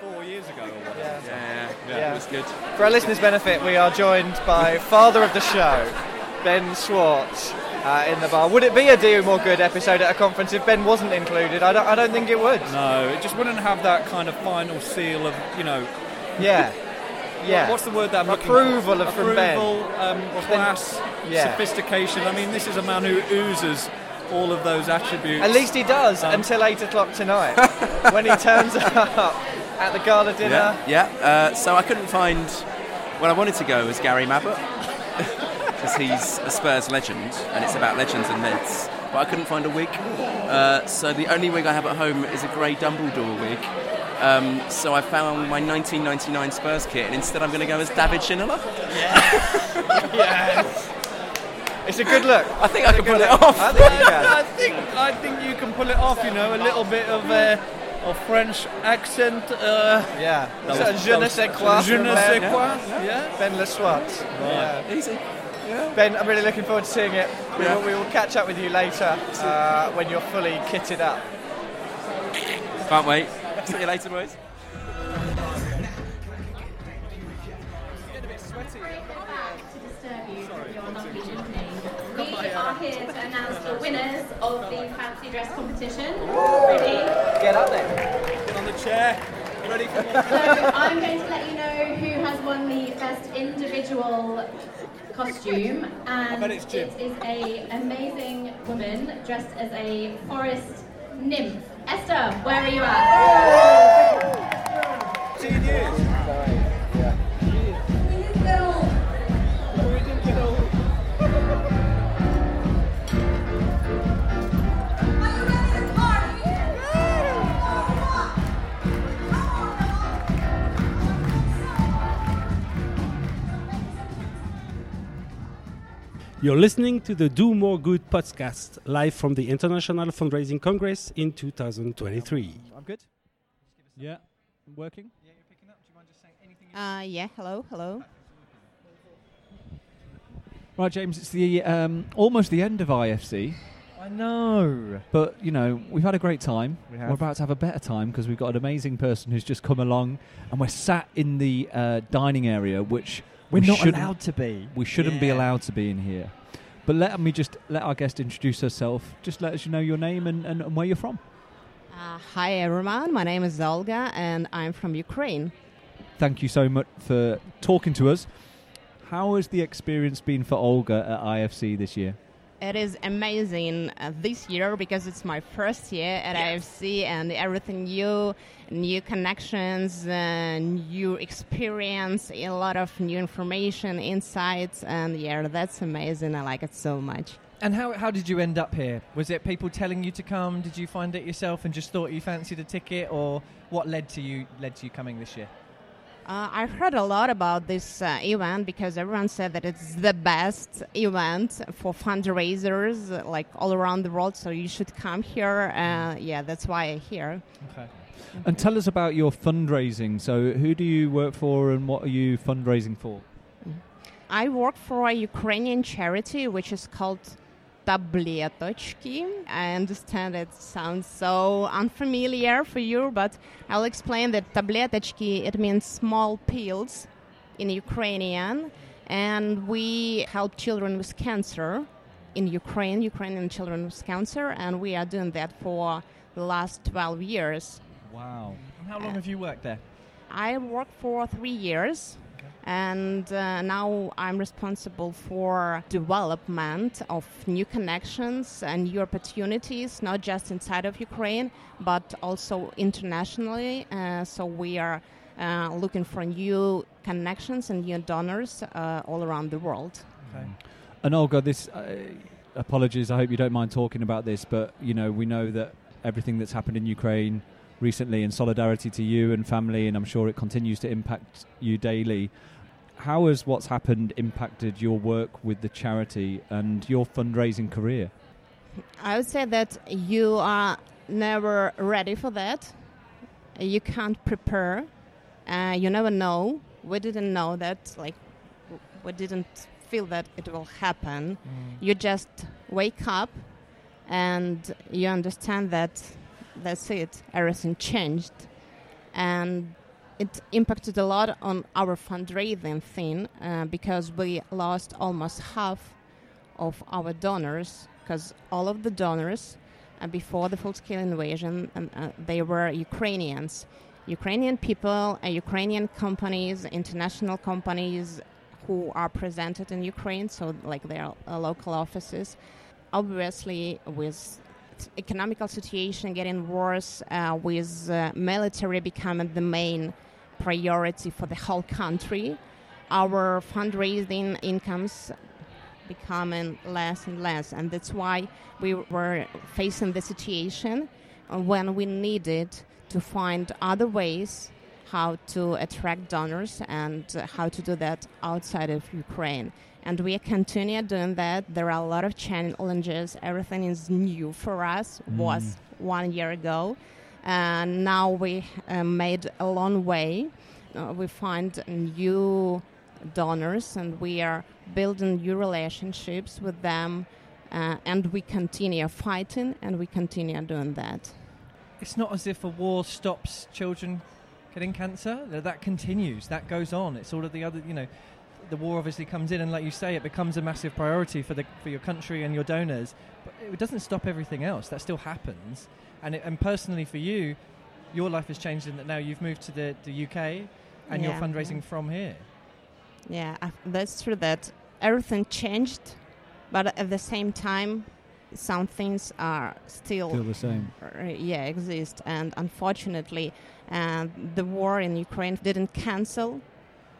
Four years ago. Yeah. Yeah, Yeah. it was good. For our listeners' benefit, we are joined by father of the show, Ben Swart, uh, in the bar. Would it be a Do More Good episode at a conference if Ben wasn't included? I don't, I don't think it would. No, it just wouldn't have that kind of final seal of, you know. Yeah. Yeah. What's the word that I'm looking Approval for? of- from Ben. Approval, um, then- class, Yeah. sophistication. I mean, this is a man who oozes all of those attributes. At least he does Um, until 8 o'clock tonight [laughs] when he turns up at the gala dinner. Yeah, yeah. Uh, so I couldn't find. Well, I wanted to go as Gary Mabbutt [laughs] because he's a Spurs legend, and it's about legends and myths. But I couldn't find a wig, uh, so the only wig I have at home is a grey Dumbledore wig. Um, so I found my 1999 Spurs kit, and instead I'm going to go as David Schindler. [laughs] yes. It's a good look. I think I can pull it off. I think you [laughs] can. I think I think you can pull it off. You know, a little bit of uh, of French accent. Uh, yeah, that So was- je ne sais quoi. Je ne sais Ben. quoi. Yeah. Ben Le Swat. Right. Easy. Ben, I'm really looking forward to seeing it. We, Yeah. will, we will catch up with you later uh, when you're fully kitted up. Can't wait. See you later, boys. Getting a bit sweaty. We are here to announce the winners of the fancy dress competition. Ready? Get up there. Get on the chair. Ready So I'm going to let you know who has won the best individual costume, and bet it's it is a amazing woman dressed as a forest nymph. Esther, where are you at? Ten years. You're listening to the Do More Good podcast live from the International Fundraising Congress in 2023. I'm good. Yeah, working. Yeah, you're picking up. Do you mind just saying anything? Uh, yeah, hello, hello. Right, James. It's the um, almost the end of IFC. I know. But you know, we've had a great time. We have. We're about to have a better time because we've got an amazing person who's just come along, and we're sat in the uh, dining area, which We're we not shouldn't- allowed to be. We shouldn't be allowed to be in here. But let me just let our guest introduce herself. Just let us know your name and, and, and where you're from. Uh, hi everyone, my name is Olga and I'm from Ukraine. Thank you so much for talking to us. How has the experience been for Olga at IFC this year? It is amazing uh, this year because it's my first year at IFC and everything new, new connections, uh, new experience, a lot of new information, insights, and yeah, that's amazing. I like it so much. And how, how did you end up here? Was it people telling you to come? Did you find it yourself and just thought you fancied a ticket, or what led to you led to you coming this year? Uh, I've heard a lot about this uh, event because everyone said that it's the best event for fundraisers, uh, like all around the world. So you should come here. Uh, yeah, that's why I'm here. Okay. And tell us about your fundraising. So, who do you work for and what are you fundraising for? I work for a Ukrainian charity which is called Tabletochki. I understand it sounds so unfamiliar for you, but I'll explain that Tabletochki, it means small pills in Ukrainian, and we help children with cancer in Ukraine, Ukrainian children with cancer, and we are doing that for the last 12 years. Wow. How long have you worked there? I worked for three years and uh, now I'm responsible for development of new connections and new opportunities, not just inside of Ukraine, but also internationally. Uh, so we are uh, looking for new connections and new donors uh, all around the world. Okay. And Olga, this uh, apologies. I hope you don't mind talking about this, but you know we know that everything that's happened in Ukraine recently, in solidarity to you and family, and I'm sure it continues to impact you daily. How has what's happened impacted your work with the charity and your fundraising career? I would say that you are never ready for that. You can't prepare. Uh, you never know. We didn't know that. Like, we didn't feel that it will happen. You just wake up and you understand that that's it. Everything changed, and it impacted a lot on our fundraising thing uh, because we lost almost half of our donors because all of the donors uh, before the full-scale invasion um, uh, they were Ukrainians. Ukrainian people, uh, Ukrainian companies, international companies who are presented in Ukraine, so like their uh, local offices. Obviously, with economical situation getting worse, uh, with uh, military becoming the main priority for the whole country, our fundraising incomes becoming less and less, and that's why we were facing the situation when we needed to find other ways how to attract donors and how to do that outside of Ukraine. And we continue doing that. There are a lot of challenges. Everything is new for us. Was mm. one year ago, and now we uh, made a long way. Uh, we find new donors, and we are building new relationships with them. Uh, and we continue fighting, and we continue doing that. It's not as if a war stops children getting cancer. That- continues. That goes on. It's all of the other, you know, the war obviously comes in, and like you say, it becomes a massive priority for the for your country and your donors. But it doesn't stop everything else. That still happens. And it, and personally for you, your life has changed in that now you've moved to the, the UK, and you're fundraising from here. Yeah, I- that's true that everything changed, but at the same time, some things are still Still the same. uh, yeah exist. And unfortunately uh, the war in ukraine didn't cancel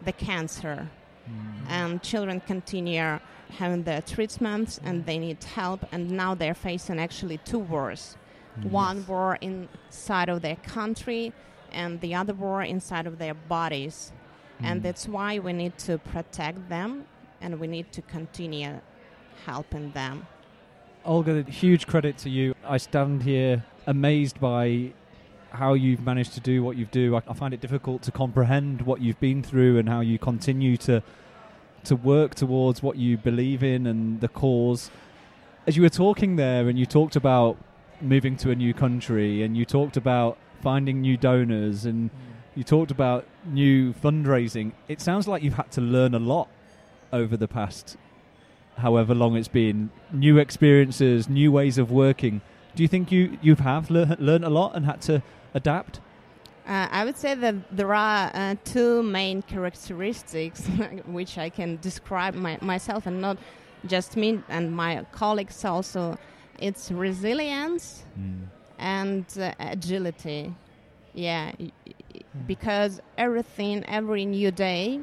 the cancer. And children continue having their treatments and they need help. And now they're facing actually two wars one war inside of their country and the other war inside of their bodies and Mm. that's why we need to protect them and we need to continue helping them Olga, huge credit to you. I stand here amazed by how you've managed to do what you do. I, I find it difficult to comprehend what you've been through and how you continue to to work towards what you believe in and the cause. As you were talking there, and you talked about moving to a new country, and you talked about finding new donors, and you talked about new fundraising. It sounds like you've had to learn a lot over the past however long it's been, new experiences, new ways of working. Do you think you you have lear- learned a lot and had to adapt? Uh, I would say that there are uh, two main characteristics [laughs] which I can describe my, myself and not just me and my colleagues also. It's resilience and uh, agility. Yeah, y- y- because everything, every new day,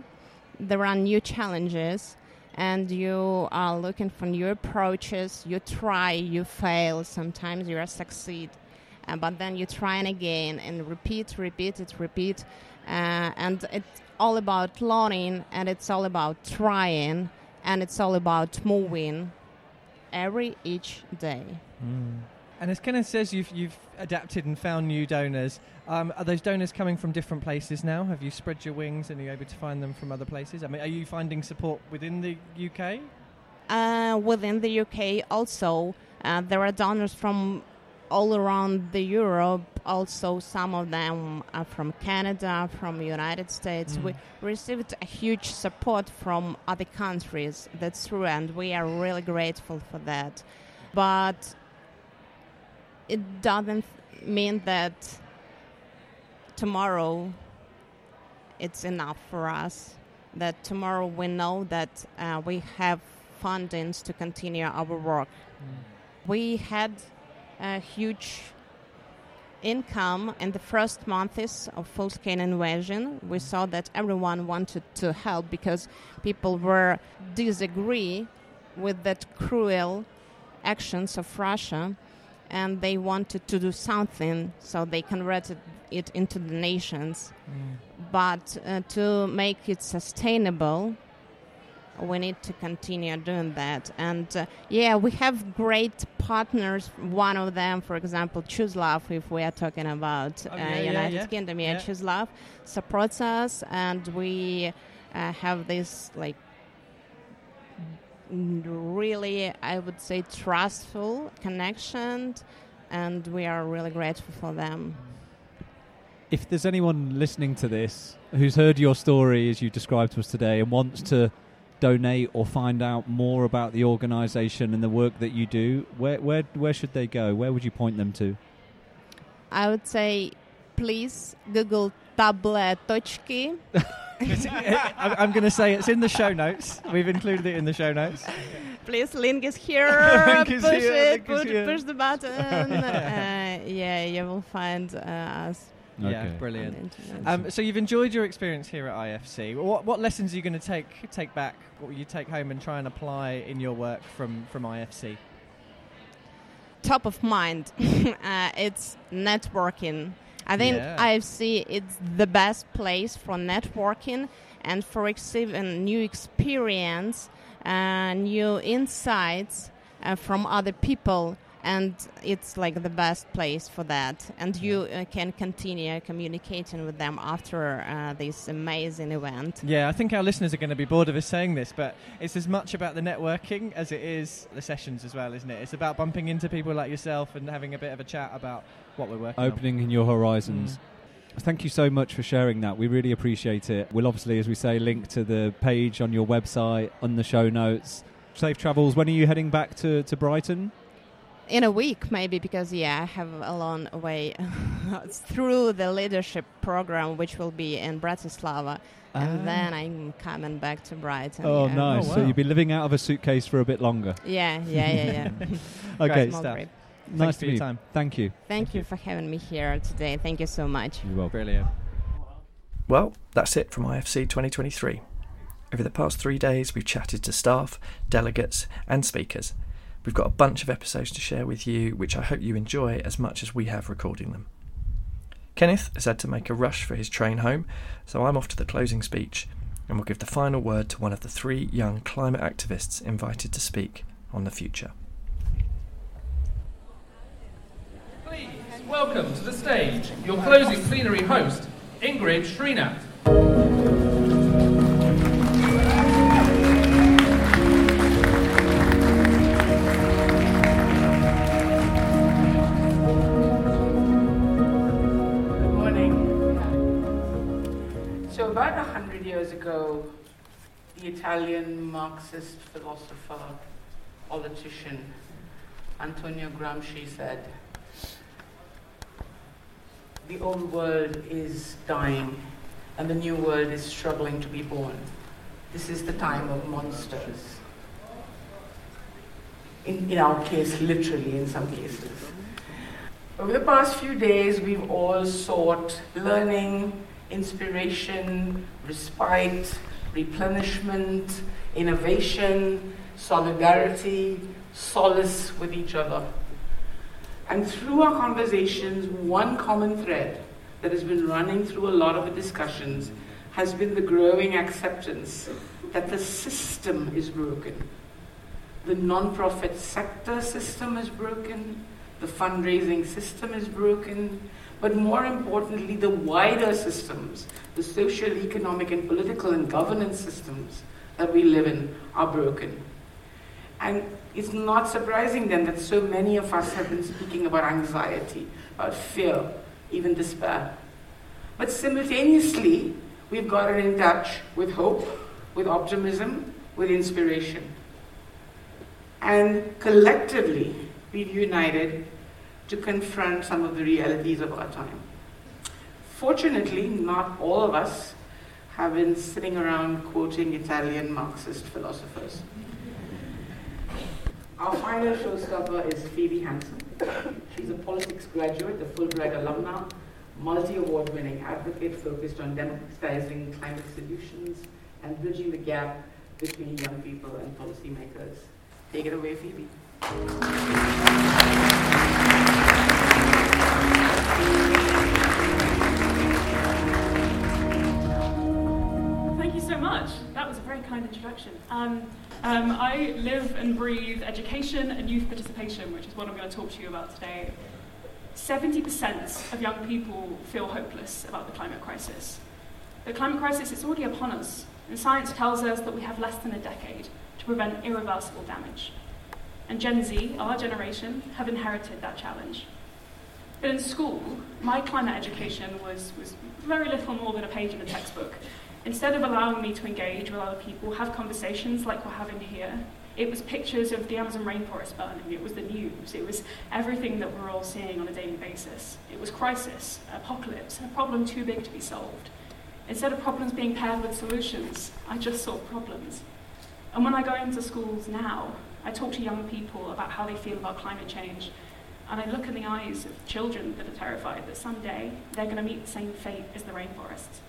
there are new challenges, and you are looking for new approaches. You try, you fail. Sometimes you succeed, uh, but then you try and again and repeat, repeat it, repeat, uh, and it's all about learning, and it's all about trying, and it's all about moving every each day. And as Kenneth says, you've, you've adapted and found new donors. Um, are those donors coming from different places now? Have you spread your wings and are you able to find them from other places? I mean, are you finding support within the UK? Uh, within the UK, also, uh, there are donors from all around the Europe. Also, some of them are from Canada, from United States. Mm. We received a huge support from other countries. That's true, and we are really grateful for that. But it doesn't mean that tomorrow it's enough for us. That tomorrow we know that uh, we have fundings to continue our work. We had a huge income in the first months of full scale invasion. We saw that everyone wanted to help because people were disagree with that cruel actions of Russia and they wanted to do something so they converted it into the nations but uh, to make it sustainable we need to continue doing that and uh, yeah we have great partners one of them for example choose love if we are talking about Oh, uh, yeah, yeah, united yeah. kingdom yeah, Yeah. choose love supports us and we uh, have this like really i would say trustful connection and we are really grateful for them If there's anyone listening to this who's heard your story as you described to us today and wants to donate or find out more about the organisation and the work that you do, where, where, where should they go? Where would you point them to? i would say please google tabletochki I'm, I'm going to say it's in the show notes. We've included it in the show notes. Please, link is here. [laughs] Link is push here, it. link is here. push the button. [laughs] uh, yeah, you will find uh, us. Yeah, brilliant. on the internet. Um, so you've enjoyed your experience here at IFC. What, what lessons are you going to take take back? What will you take home and try and apply in your work from, from IFC? Top of mind. [laughs] uh, it's networking. I think Yeah. IFC it's the best place for networking and for receiving new experience, uh, new insights uh, from other people. And it's like the best place for that. And you uh, can continue communicating with them after uh, this amazing event. Yeah, I think our listeners are going to be bored of us saying this, but it's as much about the networking as it is the sessions as well, isn't it? It's about bumping into people like yourself and having a bit of a chat about what we're working on. Opening in your horizons. Thank you so much for sharing that. We really appreciate it. We'll obviously, as we say, link to the page on your website, on the show notes. Safe travels. When are you heading back to, to Brighton? In a week maybe because yeah i have a long way [laughs] through the leadership program which will be in bratislava Ah. and then i'm coming back to brighton Oh, yeah. nice. So you'll be living out of a suitcase for a bit longer. yeah yeah yeah yeah [laughs] Okay. Great small. Nice Thanks to for your meet you. time. Thank you. thank you for having me here today thank you so much You're welcome. Brilliant. Well, that's it from IFC 2023. Over the past three days, we've chatted to staff, delegates, and speakers. We've got a bunch of episodes to share with you, which I hope you enjoy as much as we have recording them. Kenneth has had to make a rush for his train home, so I'm off to the closing speech and will give the final word to one of the three young climate activists invited to speak on the future. Please welcome to the stage your closing plenary host, Ingrid Srinath. Ago, the Italian Marxist philosopher, politician, Antonio Gramsci said, The old world is dying and the new world is struggling to be born. This is the time of monsters. In, in our case, literally, in some cases. Over the past few days, we've all sought learning, inspiration, respite, replenishment, innovation, solidarity, solace with each other. And through our conversations, one common thread that has been running through a lot of the discussions has been the growing acceptance that the system is broken. The non-profit sector system is broken, the fundraising system is broken, but more importantly, the wider systems, the social, economic, and political and governance systems that we live in are broken. And it's not surprising then that so many of us have been speaking about anxiety, about fear, even despair. But simultaneously, we've gotten in touch with hope, with optimism, with inspiration. And collectively, we've united to confront some of the realities of our time. Fortunately, not all of us have been sitting around quoting Italian Marxist philosophers. Our final showstopper is Phoebe Hanson. She's a politics graduate, a Fulbright alumna, multi-award winning advocate focused on democratizing climate solutions and bridging the gap between young people and policymakers. Take it away, Phoebe. Kind introduction. Um, um, I live and breathe education and youth participation, which is what I'm going to talk to you about today. 70% of young people feel hopeless about the climate crisis. The climate crisis is already upon us, and science tells us that we have less than a decade to prevent irreversible damage. And Gen Z, our generation, have inherited that challenge. But in school, my climate education was, was very little more than a page in a textbook. Instead of allowing me to engage with other people, have conversations like we're having here, it was pictures of the Amazon rainforest burning, it was the news, it was everything that we're all seeing on a daily basis. It was crisis, apocalypse, a problem too big to be solved. Instead of problems being paired with solutions, I just saw problems. And when I go into schools now, I talk to young people about how they feel about climate change, and I look in the eyes of children that are terrified that someday they're going to meet the same fate as the rainforests.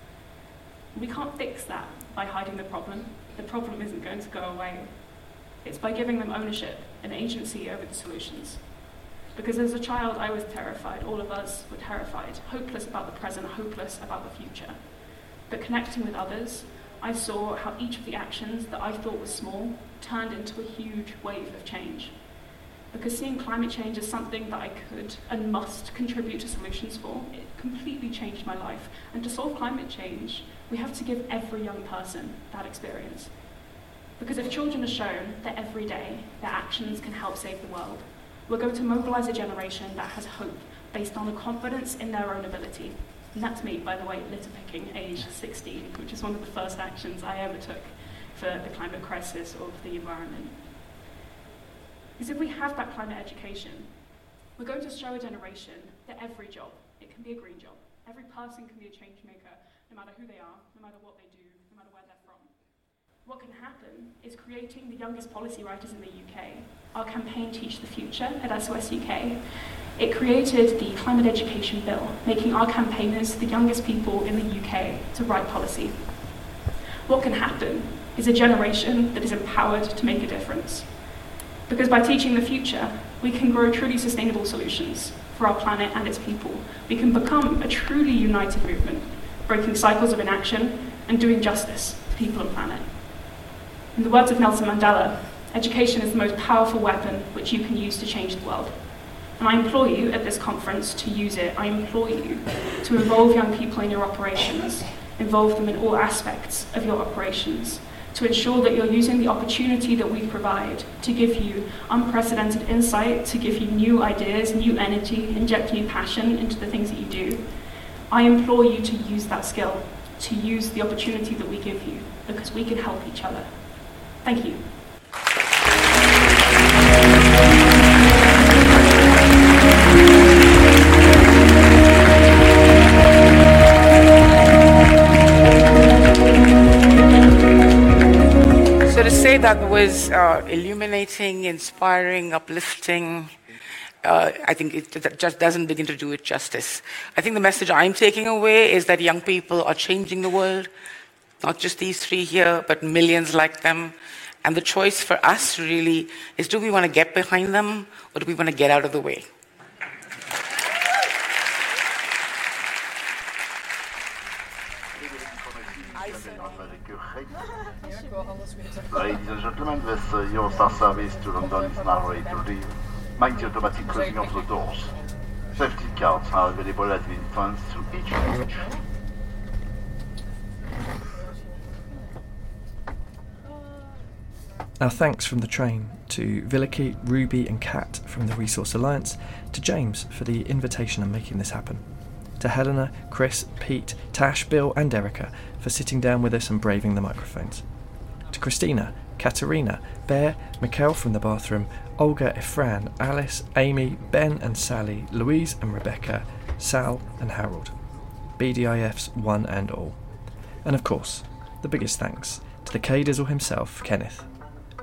We can't fix that by hiding the problem. The problem isn't going to go away. It's by giving them ownership and agency over the solutions. Because as a child, I was terrified. All of us were terrified, hopeless about the present, hopeless about the future. But connecting with others, I saw how each of the actions that I thought were small turned into a huge wave of change. Because seeing climate change as something that I could and must contribute to solutions for, it completely changed my life. And to solve climate change, we have to give every young person that experience. Because if children are shown that every day their actions can help save the world, we're going to mobilize a generation that has hope based on a confidence in their own ability. And that's me, by the way, litter picking, age 16, which is one of the first actions I ever took for the climate crisis of the environment. Because if we have that climate education, we're going to show a generation that every job, it can be a green job, every person can be a change maker, no matter who they are, no matter what they do, no matter where they're from. What can happen is creating the youngest policy writers in the UK. Our campaign Teach the Future at SOS UK. It created the Climate Education Bill, making our campaigners the youngest people in the UK to write policy. What can happen is a generation that is empowered to make a difference. Because by teaching the future, we can grow truly sustainable solutions for our planet and its people. We can become a truly united movement, breaking cycles of inaction and doing justice to people and planet. In the words of Nelson Mandela, education is the most powerful weapon which you can use to change the world. And I implore you at this conference to use it. I implore you to involve young people in your operations, involve them in all aspects of your operations, to ensure that you're using the opportunity that we provide to give you unprecedented insight, to give you new ideas, new energy, inject new passion into the things that you do. I implore you to use that skill, to use the opportunity that we give you, because we can help each other. Thank you. So to say that was uh, illuminating, inspiring, uplifting, uh, I think it, just doesn't begin to do it justice. I think the message I'm taking away is that young people are changing the world, not just these three here, but millions like them. And the choice for us really is do we want to get behind them or do we want to get out of the way? Ladies and gentlemen, this uh, Eurostar service to London is now ready to leave. Mind the automatic closing of the doors. Safety cards are available at the entrance to each stage. Our thanks from the train to Villaki, Ruby, and Kat from the Resource Alliance, to James for the invitation and making this happen, to Helena, Chris, Pete, Tash, Bill, and Erica for sitting down with us and braving the microphones, to Christina, Katerina, Bear, Mikael from the bathroom, Olga, Irfan, Alice, Amy, Ben and Sally, Louise and Rebecca, Sal and Harold, BDIF's one and all. And of course, the biggest thanks to the K Dizzle himself, Kenneth.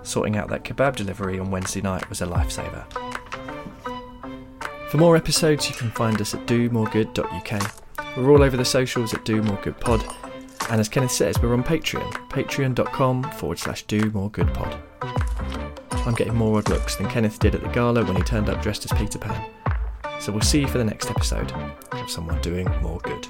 Sorting out that kebab delivery on Wednesday night was a lifesaver. For more episodes, you can find us at domoregood.uk. We're all over the socials at Do More Good Pod. And as Kenneth says, we're on Patreon, patreon.com forward slash do more good pod. I'm getting more odd looks than Kenneth did at the gala when he turned up dressed as Peter Pan. So we'll see you for the next episode of Someone Doing More Good.